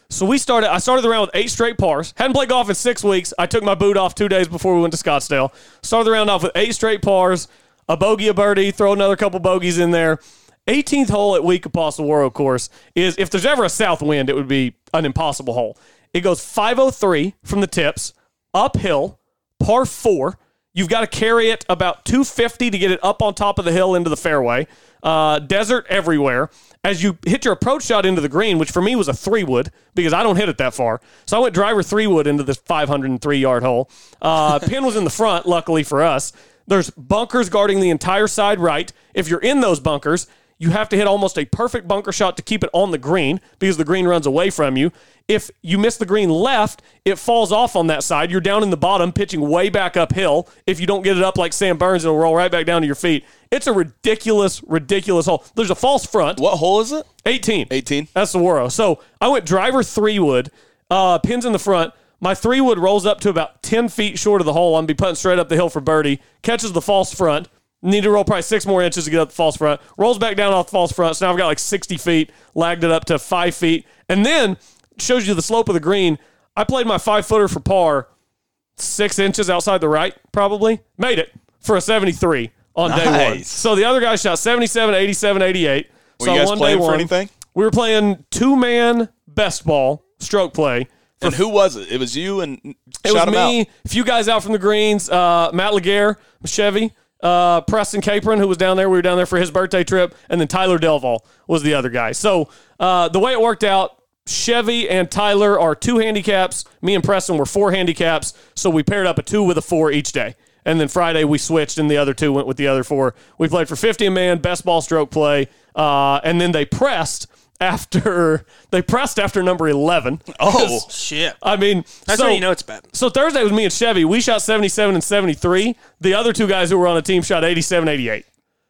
so we started. I started the round with eight straight pars. Hadn't played golf in six weeks. I took my boot off two days before we went to Scottsdale. Started the round off with eight straight pars, a bogey, a birdie, throw another couple bogeys in there. 18th hole at We-Ko-Pa Saguaro course is if there's ever a south wind, it would be an impossible hole. It goes 503 from the tips, uphill, par four. You've got to carry it about 250 to get it up on top of the hill into the fairway. Uh, desert everywhere. As you hit your approach shot into the green, which for me was a three wood because I don't hit it that far. So I went driver three wood into this 503 yard hole. Uh, pin was in the front, luckily for us. There's bunkers guarding the entire side right. If you're in those bunkers, you have to hit almost a perfect bunker shot to keep it on the green because the green runs away from you. If you miss the green left, it falls off on that side. You're down in the bottom, pitching way back uphill. If you don't get it up like Sam Burns, it'll roll right back down to your feet. It's a ridiculous, ridiculous hole. There's a false front. What hole is it? 18. 18. That's the Waro. So I went driver three wood, uh, pins in the front. My three wood rolls up to about 10 feet short of the hole. I'm be putting straight up the hill for birdie. Catches the false front. Need to roll probably six more inches to get up the false front. Rolls back down off the false front. So now I've got like 60 feet, lagged it up to five feet. And then shows you the slope of the green. I played my five footer for par six inches outside the right, probably. Made it for a 73 on day one. So the other guy shot 77, 87, 88. Were so you guys one playing day for one. anything? We were playing two man best ball stroke play. And who was it? It was you and It was me, a few guys out from the greens, uh, Matt Laguerre, Chevy, uh, Preston Capron, who was down there. We were down there for his birthday trip, and then Tyler Delval was the other guy. So uh, the way it worked out, Chevy and Tyler are two handicaps. Me and Preston were four handicaps. So we paired up a two with a four each day. And then Friday we switched, and the other two went with the other four. We played for 50 a man, best ball stroke play, uh, and then they pressed after they pressed after number 11. Oh, Shit. I mean, That's so, when you know it's bad. so Thursday was me and Chevy. We shot 77 and 73. The other two guys who were on the team shot 87, 88.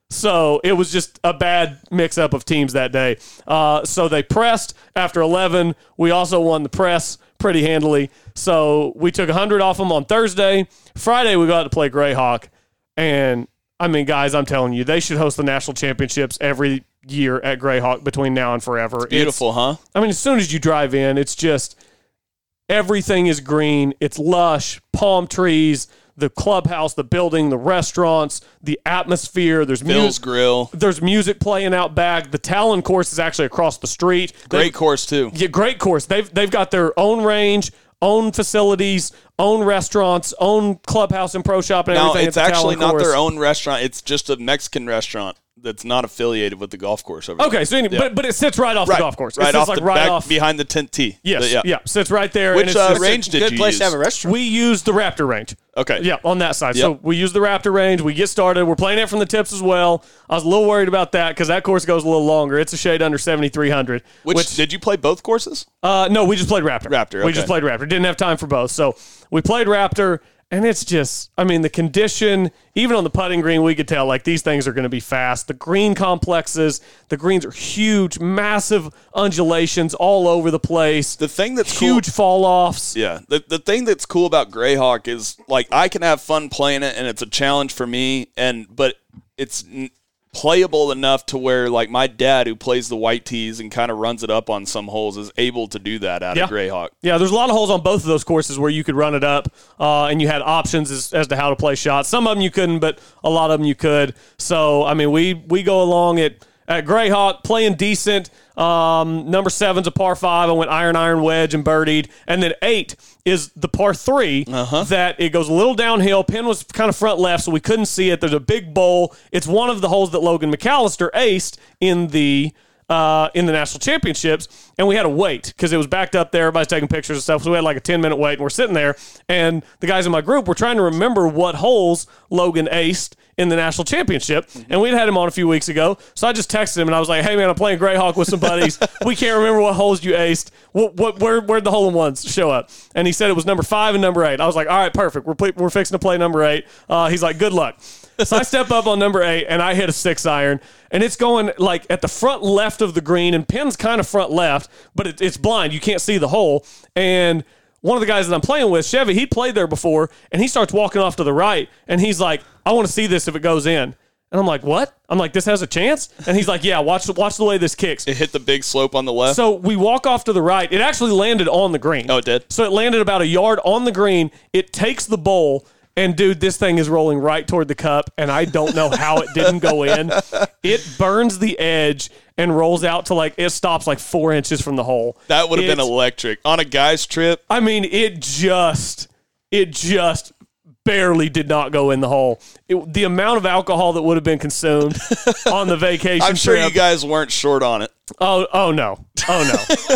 So it was just a bad mix up of teams that day. Uh, so they pressed after 11. We also won the press pretty handily. So we took 100 off them on Thursday. Friday, we got to play Grayhawk. And I mean, guys, I'm telling you, they should host the national championships every year at Grayhawk between now and forever. It's- Beautiful, huh? I mean, as soon as you drive in, it's just everything is green. It's lush, palm trees. the clubhouse, the building, the restaurants, the atmosphere. There's Phil's music. Grill. There's music playing out back. The Talon course is actually across the street. They- Great course too. yeah, great course. They've they've got their own range, own facilities, own restaurants, own clubhouse and pro shop and No, everything. it's actually Talon not course. their own restaurant. It's just a Mexican restaurant that's not affiliated with the golf course over Okay, there. so anyway, Yeah. but, but it sits right off right, the golf course. It right sits off like the right back off. behind the tent tee. Yes, The- yeah. sits right there. Which and it's uh, just- range did Good you place use? to have a restaurant. We use the Raptor range. Okay. Yeah, on that side. So we use the Raptor range. We get started. We're playing it from the tips as well. I was a little worried about that because that course goes a little longer. It's a shade under 7,300. Which, did you play both courses? Uh, no, we just played Raptor. Raptor, We just played Raptor. Didn't have time for both. So we played Raptor, and it's just, I mean, the condition, even on the putting green, we could tell like these things are going to be fast. The green complexes, the greens are huge, massive undulations all over the place. The thing that's huge cool, fall offs. Yeah. The the thing that's cool about Grayhawk is like I can have fun playing it and it's a challenge for me and but it's playable enough to where like my dad who plays the white tees and kind of runs it up on some holes is able to do that out Yeah. of Grayhawk. Yeah, there's a lot of holes on both of those courses where you could run it up, uh, and you had options as, as to how to play shots. Some of them you couldn't, but a lot of them you could. So, I mean, we we go along at at Grayhawk playing decent. Um, number seven's a par five. I went iron, iron, wedge, and birdied. And then eight is the par 3 that it goes a little downhill. Pin was kind of front left, so we couldn't see it. There's a big bowl. It's one of the holes that Logan McAllister aced in the uh, in the national championships, and we had to wait because it was backed up there. Everybody's taking pictures and stuff. So we had like a 10 minute wait, and we're sitting there, and the guys in my group were trying to remember what holes Logan aced in the national championship. And we'd had him on a few weeks ago. So I just texted him and I was like, hey, man, I'm playing Grayhawk with some buddies. we can't remember what holes you aced. What, what, where, where'd the hole in ones show up? And he said it was number five and number eight. I was like, all right, perfect. We're, ple- we're fixing to play number eight. Uh, he's like, good luck. So I step up on number eight and I hit a six iron and it's going like at the front left of the green and pin's kind of front left, but it, it's blind. You can't see the hole. And one of the guys that I'm playing with, Chevy, he played there before and he starts walking off to the right and he's like, I want to see this if it goes in. And I'm like, what? I'm like, this has a chance? And he's like, yeah, watch, watch the way this kicks. It hit the big slope on the left. So we walk off to the right. It actually landed on the green. Oh, it did? So it landed about a yard on the green. It takes the bowl. And dude, this thing is rolling right toward the cup, and I don't know how it didn't go in. It burns the edge and rolls out to like it stops like four inches from the hole. that would have been electric. On a guy's trip, I mean, it just, it just barely did not go in the hole. It, the amount of alcohol that would have been consumed on the vacation I'm sure trip. you guys weren't short on it. oh, oh no, oh no.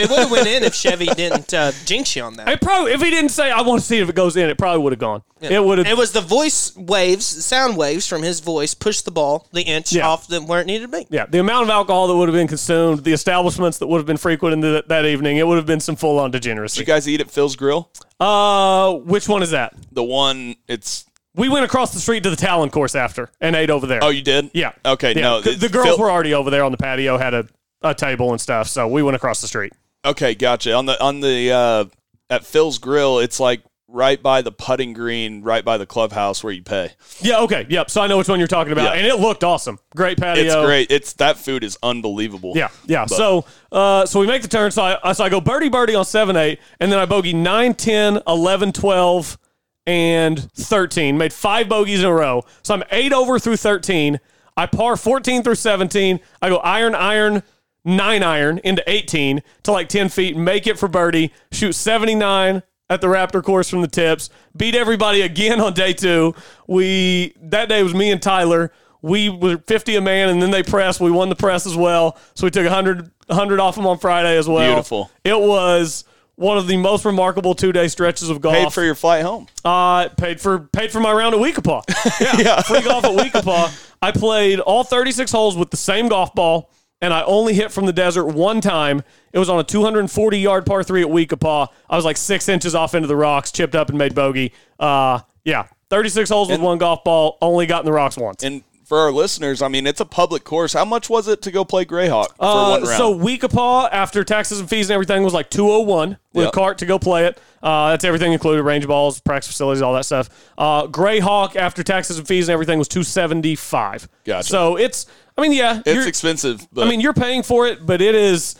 It would have went in if Chevy didn't uh, jinx you on that. It probably if he didn't say I want to see if it goes in, it probably would have gone. It would have. It was the voice waves, sound waves from his voice pushed the ball the inch Yeah. off the, where it needed to be. Yeah, the amount of alcohol that would have been consumed, the establishments that would have been frequented that, that evening, it would have been some full on Did degeneracy. you guys eat at Phil's Grill? Uh, which one is that? The one it's We went across the street to the Talon course after and ate over there. Oh, you did? yeah. Okay, Yeah. no. The, the girls Phil- were already over there on the patio, had a, a table and stuff, so we went across the street. Okay, gotcha. On the on the uh at Phil's Grill, it's like right by the putting green, right by the clubhouse where you pay. Yeah. Okay. Yep. So I know which one you're talking about, Yeah. and it looked awesome. Great patio. It's great. It's that food is unbelievable. Yeah, yeah. But- so, uh, so we make the turn. So I, so I go birdie birdie on 7 8, and then I bogey 9, 10, 11, 12, and 13. Made five bogeys in a row. So I'm eight over through 13. I par 14 through 17. I go iron, iron, nine iron into 18 to like 10 feet, make it for birdie, shoot 79 at the Raptor course from the tips, beat everybody again on day two. We, that day was me and Tyler we were 50 a man and then they pressed. We won the press as well. So we took 100, 100 off them on Friday as well. Beautiful. It was one of the most remarkable two day stretches of golf. Paid for your flight home. Uh, paid for paid for my round at We-Ko-Pa. Yeah, free golf at We-Ko-Pa. I played all 36 holes with the same golf ball, and I only hit from the desert one time. It was on a 240 yard par three at We-Ko-Pa. I was like six inches off into the rocks, chipped up and made bogey. Uh, yeah, 36 holes with one golf ball. Only got in the rocks once. And for our listeners, I mean, it's a public course. How much was it to go play Grayhawk for Uh, one round? so We-Ko-Pa, after taxes and fees and everything, was like 201 with Yep. a cart to go play it. Uh, that's everything included range balls, practice facilities, all that stuff. Uh, Grayhawk, after taxes and fees and everything, was 275 Gotcha. So it's, I mean, yeah. it's expensive, but I mean, you're paying for it, but it is,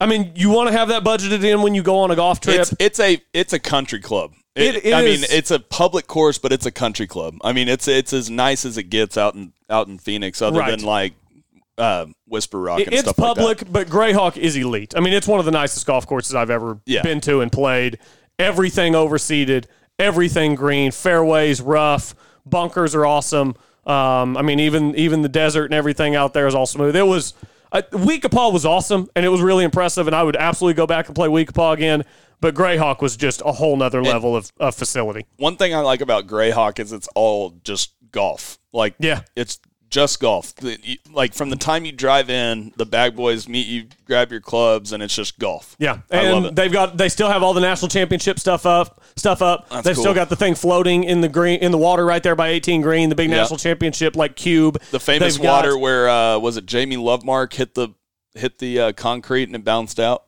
I mean, you want to have that budgeted in when you go on a golf trip. it's it's a it's a country club. It, It I mean, it's a public course, but it's a country club. I mean, it's it's as nice as it gets out in out in Phoenix, other Right. than like uh, Whisper Rock and it's stuff like that. public, but Grayhawk is elite. I mean, it's one of the nicest golf courses I've ever Yeah. been to and played. Everything overseeded, everything green, fairways rough, bunkers are awesome. Um, I mean, even even the desert and everything out there is all smooth. It was uh, We-Ko-Pa was awesome, and it was really impressive. And I would absolutely go back and play We-Ko-Pa again. But Grayhawk was just a whole nother level of, of facility. One thing I like about Grayhawk is it's all just golf. Like, Yeah. it's just golf. Like from the time you drive in, the bag boys meet you, grab your clubs, and it's just golf. Yeah, I and love it. they've got they still have all the national championship stuff up, stuff up. That's they've cool. still got the thing floating in the green in the water right there by 18 green, the big Yeah. national championship like cube. The famous They've got- water where uh, was it Jamie Lovemark hit the hit the uh, concrete and it bounced out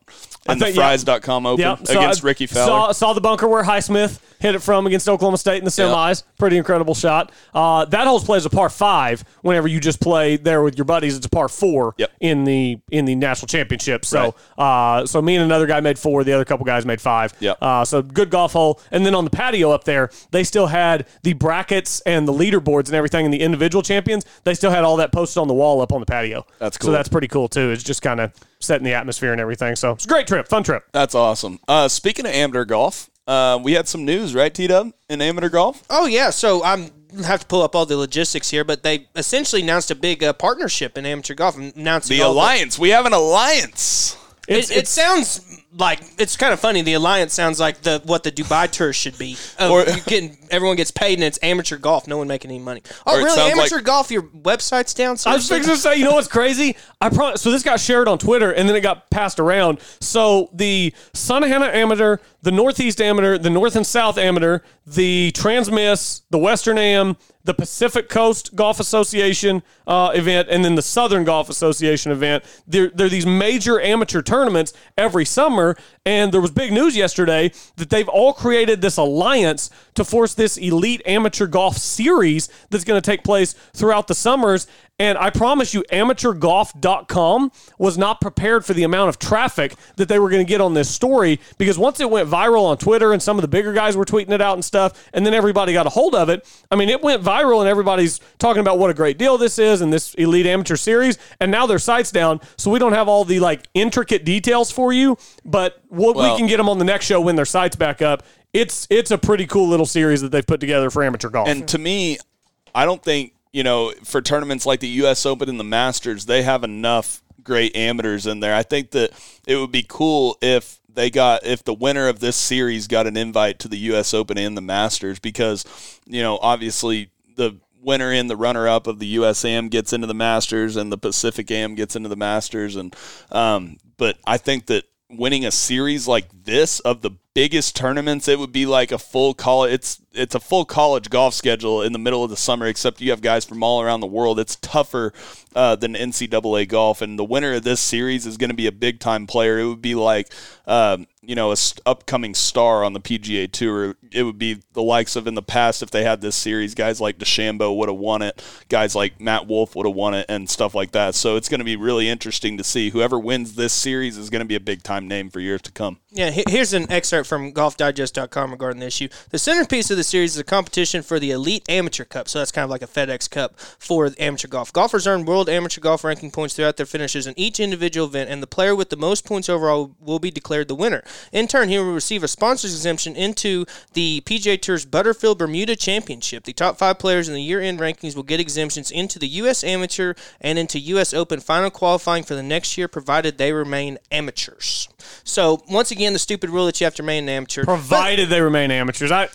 I in the think- yeah. Frys.com Open Yep, saw- against Rickie Fowler. Saw, saw the bunker where Highsmith hit it from against Oklahoma State in the Yep. semis. Pretty incredible shot. Uh, that hole plays a par five. Whenever you just play there with your buddies, it's a par four Yep. in the in the national championship. So uh, so me and another guy made four. The other couple guys made five. Yep. Uh, so good golf hole. And then on the patio up there, they still had the brackets and the leaderboards and everything. And the individual champions, they still had all that posted on the wall up on the patio. That's cool. So that's pretty cool too. It's just kind of setting the atmosphere and everything. So it's a great trip, fun trip. That's awesome. Uh, speaking of amateur golf, uh, we had some news, right, T Dub, in amateur golf? Oh yeah, so I'm have to pull up all the logistics here, but they essentially announced a big uh, partnership in amateur golf. Announced The all alliance. We have an alliance. It's, It, it sounds like it's kind of funny. The alliance sounds like the what the Dubai tour should be. Of Or- getting everyone gets paid and it's amateur golf. No one making any money. Oh, really? Amateur like- golf? Your website's down. I was fixing to say, you know what's crazy? I pro- so this got shared on Twitter and then it got passed around. So the Sunnehanna Amateur, the Northeast Amateur, the North and South Amateur, the Transmiss, the Western Am, the Pacific Coast Golf Association uh, event, and then the Southern Golf Association event. They're, they're these major amateur tournaments every summer. And there was big news yesterday that they've all created this alliance to force this elite amateur golf series that's going to take place throughout the summers. And I promise you, amateurgolf.com was not prepared for the amount of traffic that they were going to get on this story because once it went viral on Twitter and some of the bigger guys were tweeting it out and stuff, and then everybody got a hold of it. I mean, it went viral and everybody's talking about what a great deal this is and this elite amateur series. And now their site's down, so we don't have all the like intricate details for you, but what we can get them on the next show when their site's back up. It's it's a pretty cool little series that they've put together for amateur golf. And to me, I don't think, you know, for tournaments like the U.S. Open and the Masters, they have enough great amateurs in there. I think that it would be cool if they got if the winner of this series got an invite to the U.S. Open and the Masters because, you know, obviously the winner and the runner up of the USAM gets into the Masters and the Pacific Am gets into the Masters and um but I think that winning a series like this of the biggest tournaments it would be like a full college it's it's a full college golf schedule in the middle of the summer except you have guys from all around the world. It's tougher uh, than ncaa golf and the winner of this series is going to be a big time player. It would be like um, you know a st- upcoming star on the pga tour. It would be the likes of in the past if they had this series guys like DeChambeau would have won it guys like matt Wolff would have won it and stuff like that. So it's going to be really interesting to see. Whoever wins this series is going to be a big time name for years to come. Yeah, here's an excerpt from GolfDigest.com regarding the issue. The centerpiece of the series is a competition for the Elite Amateur Cup, so that's kind of like a FedEx Cup for amateur golf. Golfers earn World Amateur Golf ranking points throughout their finishes in each individual event, and the player with the most points overall will be declared the winner. In turn, he will receive a sponsor's exemption into the PGA Tour's Butterfield Bermuda Championship. The top five players in the year-end rankings will get exemptions into the U.S. Amateur and into U.S. Open final qualifying for the next year, provided they remain amateurs. So once again, the stupid rule that you have to remain provided they remain amateurs. I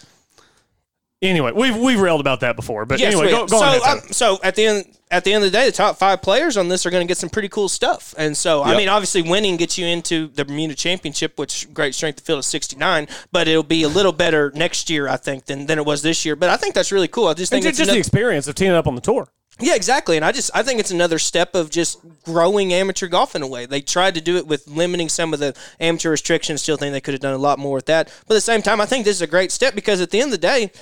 anyway, we've we've railed about that before, but Yes, anyway, go, go so, on. ahead, um, so at the end, at the end of the day, the top five players on this are going to get some pretty cool stuff. And so, I mean, obviously, winning gets you into the Bermuda Championship, which great strength of field is sixty nine. But it'll be a little better next year, I think, than than it was this year. But I think that's really cool. I just think it's just the experience of teaming up on the tour. Yeah, exactly. And I just I think it's another step of just growing amateur golf in a way. They tried to do it with limiting some of the amateur restrictions. Still think they could have done a lot more with that. But at the same time, I think this is a great step because at the end of the day,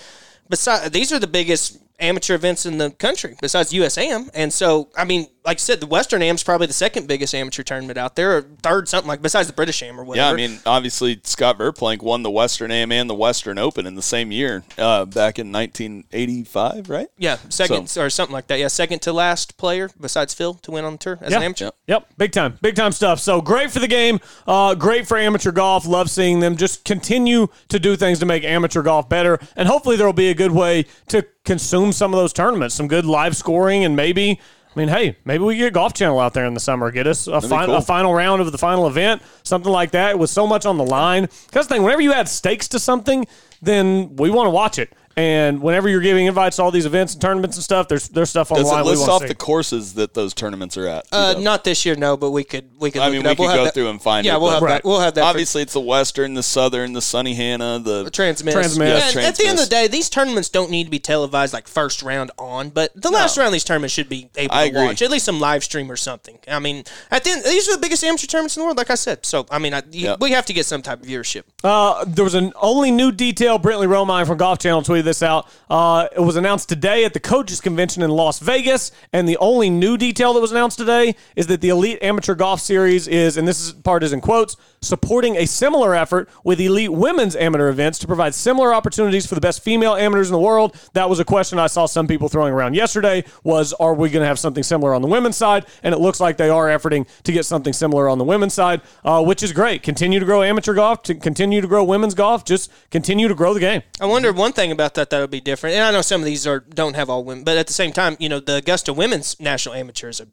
besides these are the biggest amateur events in the country besides USAM. And so, I mean, like I said, the Western Am's probably the second biggest amateur tournament out there, or third something like besides the British Am or whatever. Yeah. I mean, obviously Scott Verplank won the Western AM and the Western Open in the same year, uh, back in 1985, right? yeah, second or something like that. Yeah, second to last player besides Phil to win on the tour as Yeah. an amateur. Yep, big time, big time stuff. So great for the game, uh, great for amateur golf. Love seeing them just continue to do things to make amateur golf better, and hopefully there will be a good way to consume some of those tournaments, some good live scoring, and maybe. I mean, hey, maybe we get a Golf Channel out there in the summer. Get us a, fin- cool. a final round of the final event, something like that, with so much on the line. Because thing, whenever you add stakes to something, then we want to watch it. And whenever you're giving invites to all these events and tournaments and stuff, there's there's stuff on Does the it line. we list off see. the courses that those tournaments are at? Uh, not this year, no, but we could we could. I mean, we could We'll go that- through and find Yeah, it. we'll but have that. We'll have that. for- Obviously, it's the Western, the Southern, the Sunnehanna, the Transmiss. Transmiss. Yeah, Yeah, and at the end of the day, these tournaments don't need to be televised like first round on, but the last round of these tournaments should be able I to agree. watch at least some live stream or something. I mean, at the end, these are the biggest amateur tournaments in the world, like I said. So I mean, I, you, Yeah. we have to get some type of viewership. Uh, there was an only new detail. Brentley Romine from Golf Channel tweeted this out. Uh, it was announced today at the coaches convention in Las Vegas, and the only new detail that was announced today is that the Elite Amateur Golf Series is, and this is, part is in quotes, supporting a similar effort with elite women's amateur events to provide similar opportunities for the best female amateurs in the world. That was a question I saw some people throwing around yesterday. Was are we going to have something similar on the women's side? And it looks like they are efforting to get something similar on the women's side, uh, which is great. Continue to grow amateur golf, to continue to grow women's golf, just continue to grow the game. I wonder one thing about that that would be different. And I know some of these are don't have all women, but at the same time, you know, the Augusta Women's National Amateurs are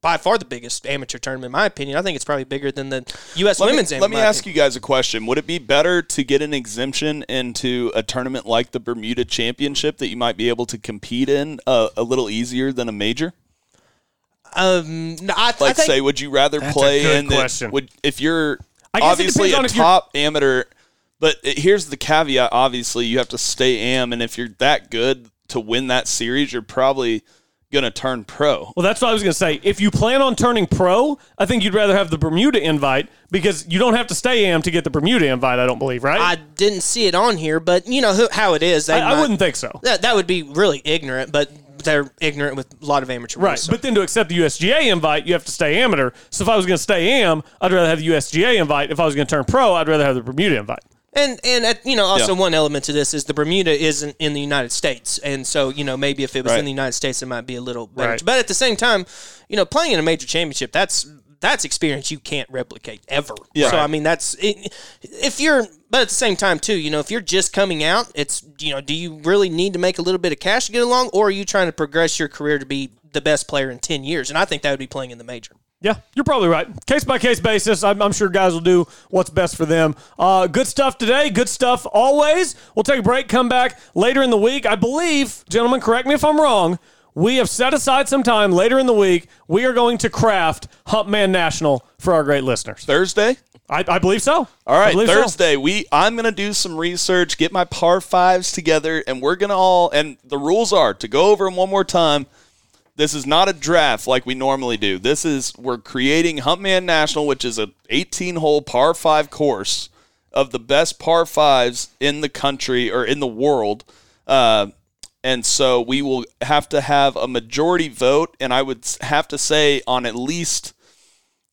by far the biggest amateur tournament in my opinion. I think it's probably bigger than the U.S. Let Women's. me, Am, let me in my ask you guys a question. Would it be better to get an exemption into a tournament like the Bermuda Championship that you might be able to compete in uh, a little easier than a major? Um, no, I, I Like, think say, would you rather play good in the, question. would if you're I guess it obviously a on if you're- top amateur, but it- here's the caveat: obviously, you have to stay am, and if you're that good to win that series, you're probably gonna turn pro. Well, that's what I was going to say. If you plan on turning pro, I think you'd rather have the Bermuda invite because you don't have to stay AM to get the Bermuda invite. I don't believe, right? I didn't see it on here, but you know how it is. They I, I wouldn't think so. That that would be really ignorant, but they're ignorant with a lot of amateur Right, rules, so- but then to accept the USGA invite, you have to stay amateur. So if I was going to stay AM, I'd rather have the USGA invite. If I was going to turn pro, I'd rather have the Bermuda invite. And and at, you know also Yeah. one element to this is the Bermuda isn't in the United States, and so you know maybe if it was Right. in the United States it might be a little better. Right. But at the same time, you know playing in a major championship that's that's experience you can't replicate ever. Yeah. So I mean that's it, if you're but at the same time too, you know if you're just coming out, it's you know do you really need to make a little bit of cash to get along, or are you trying to progress your career to be the best player in ten years? And I think that would be playing in the major. Yeah, you're probably right. Case by case basis, I'm, I'm sure guys will do what's best for them. Uh, good stuff today. Good stuff always. We'll take a break, come back later in the week. I believe, gentlemen, correct me if I'm wrong. We have set aside some time later in the week. We are going to craft Humpman National for our great listeners. Thursday. I, I believe so. All right, believe so. Thursday. We I'm gonna do some research, get my par fives together, and we're gonna all. And the rules are to go over them one more time. This is not a draft like we normally do. This is we're creating Huntman National, which is a 18 hole par five course of the best par fives in the country or in the world. Uh, and so we will have to have a majority vote, and I would have to say on at least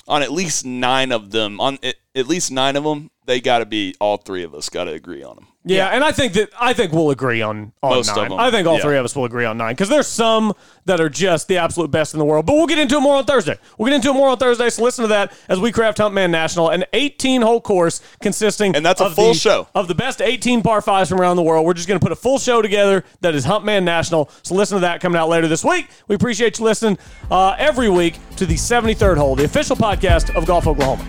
on at least nine of them, on at least nine of them, they got to be all three of us got to agree on them. Yeah, and I think that I think we'll agree on on Most of nine. them, I think all yeah. three of us will agree on nine because there's some that are just the absolute best in the world. But we'll get into it more on Thursday. We'll get into it more on Thursday. So listen to that as we craft Huntman National, an 18 hole course consisting And that's a of full the- show. of the best 18 par fives from around the world. We're just going to put a full show together that is Huntman National. So listen to that coming out later this week. We appreciate you listening uh, every week to the 73rd hole, the official podcast of Golf Oklahoma.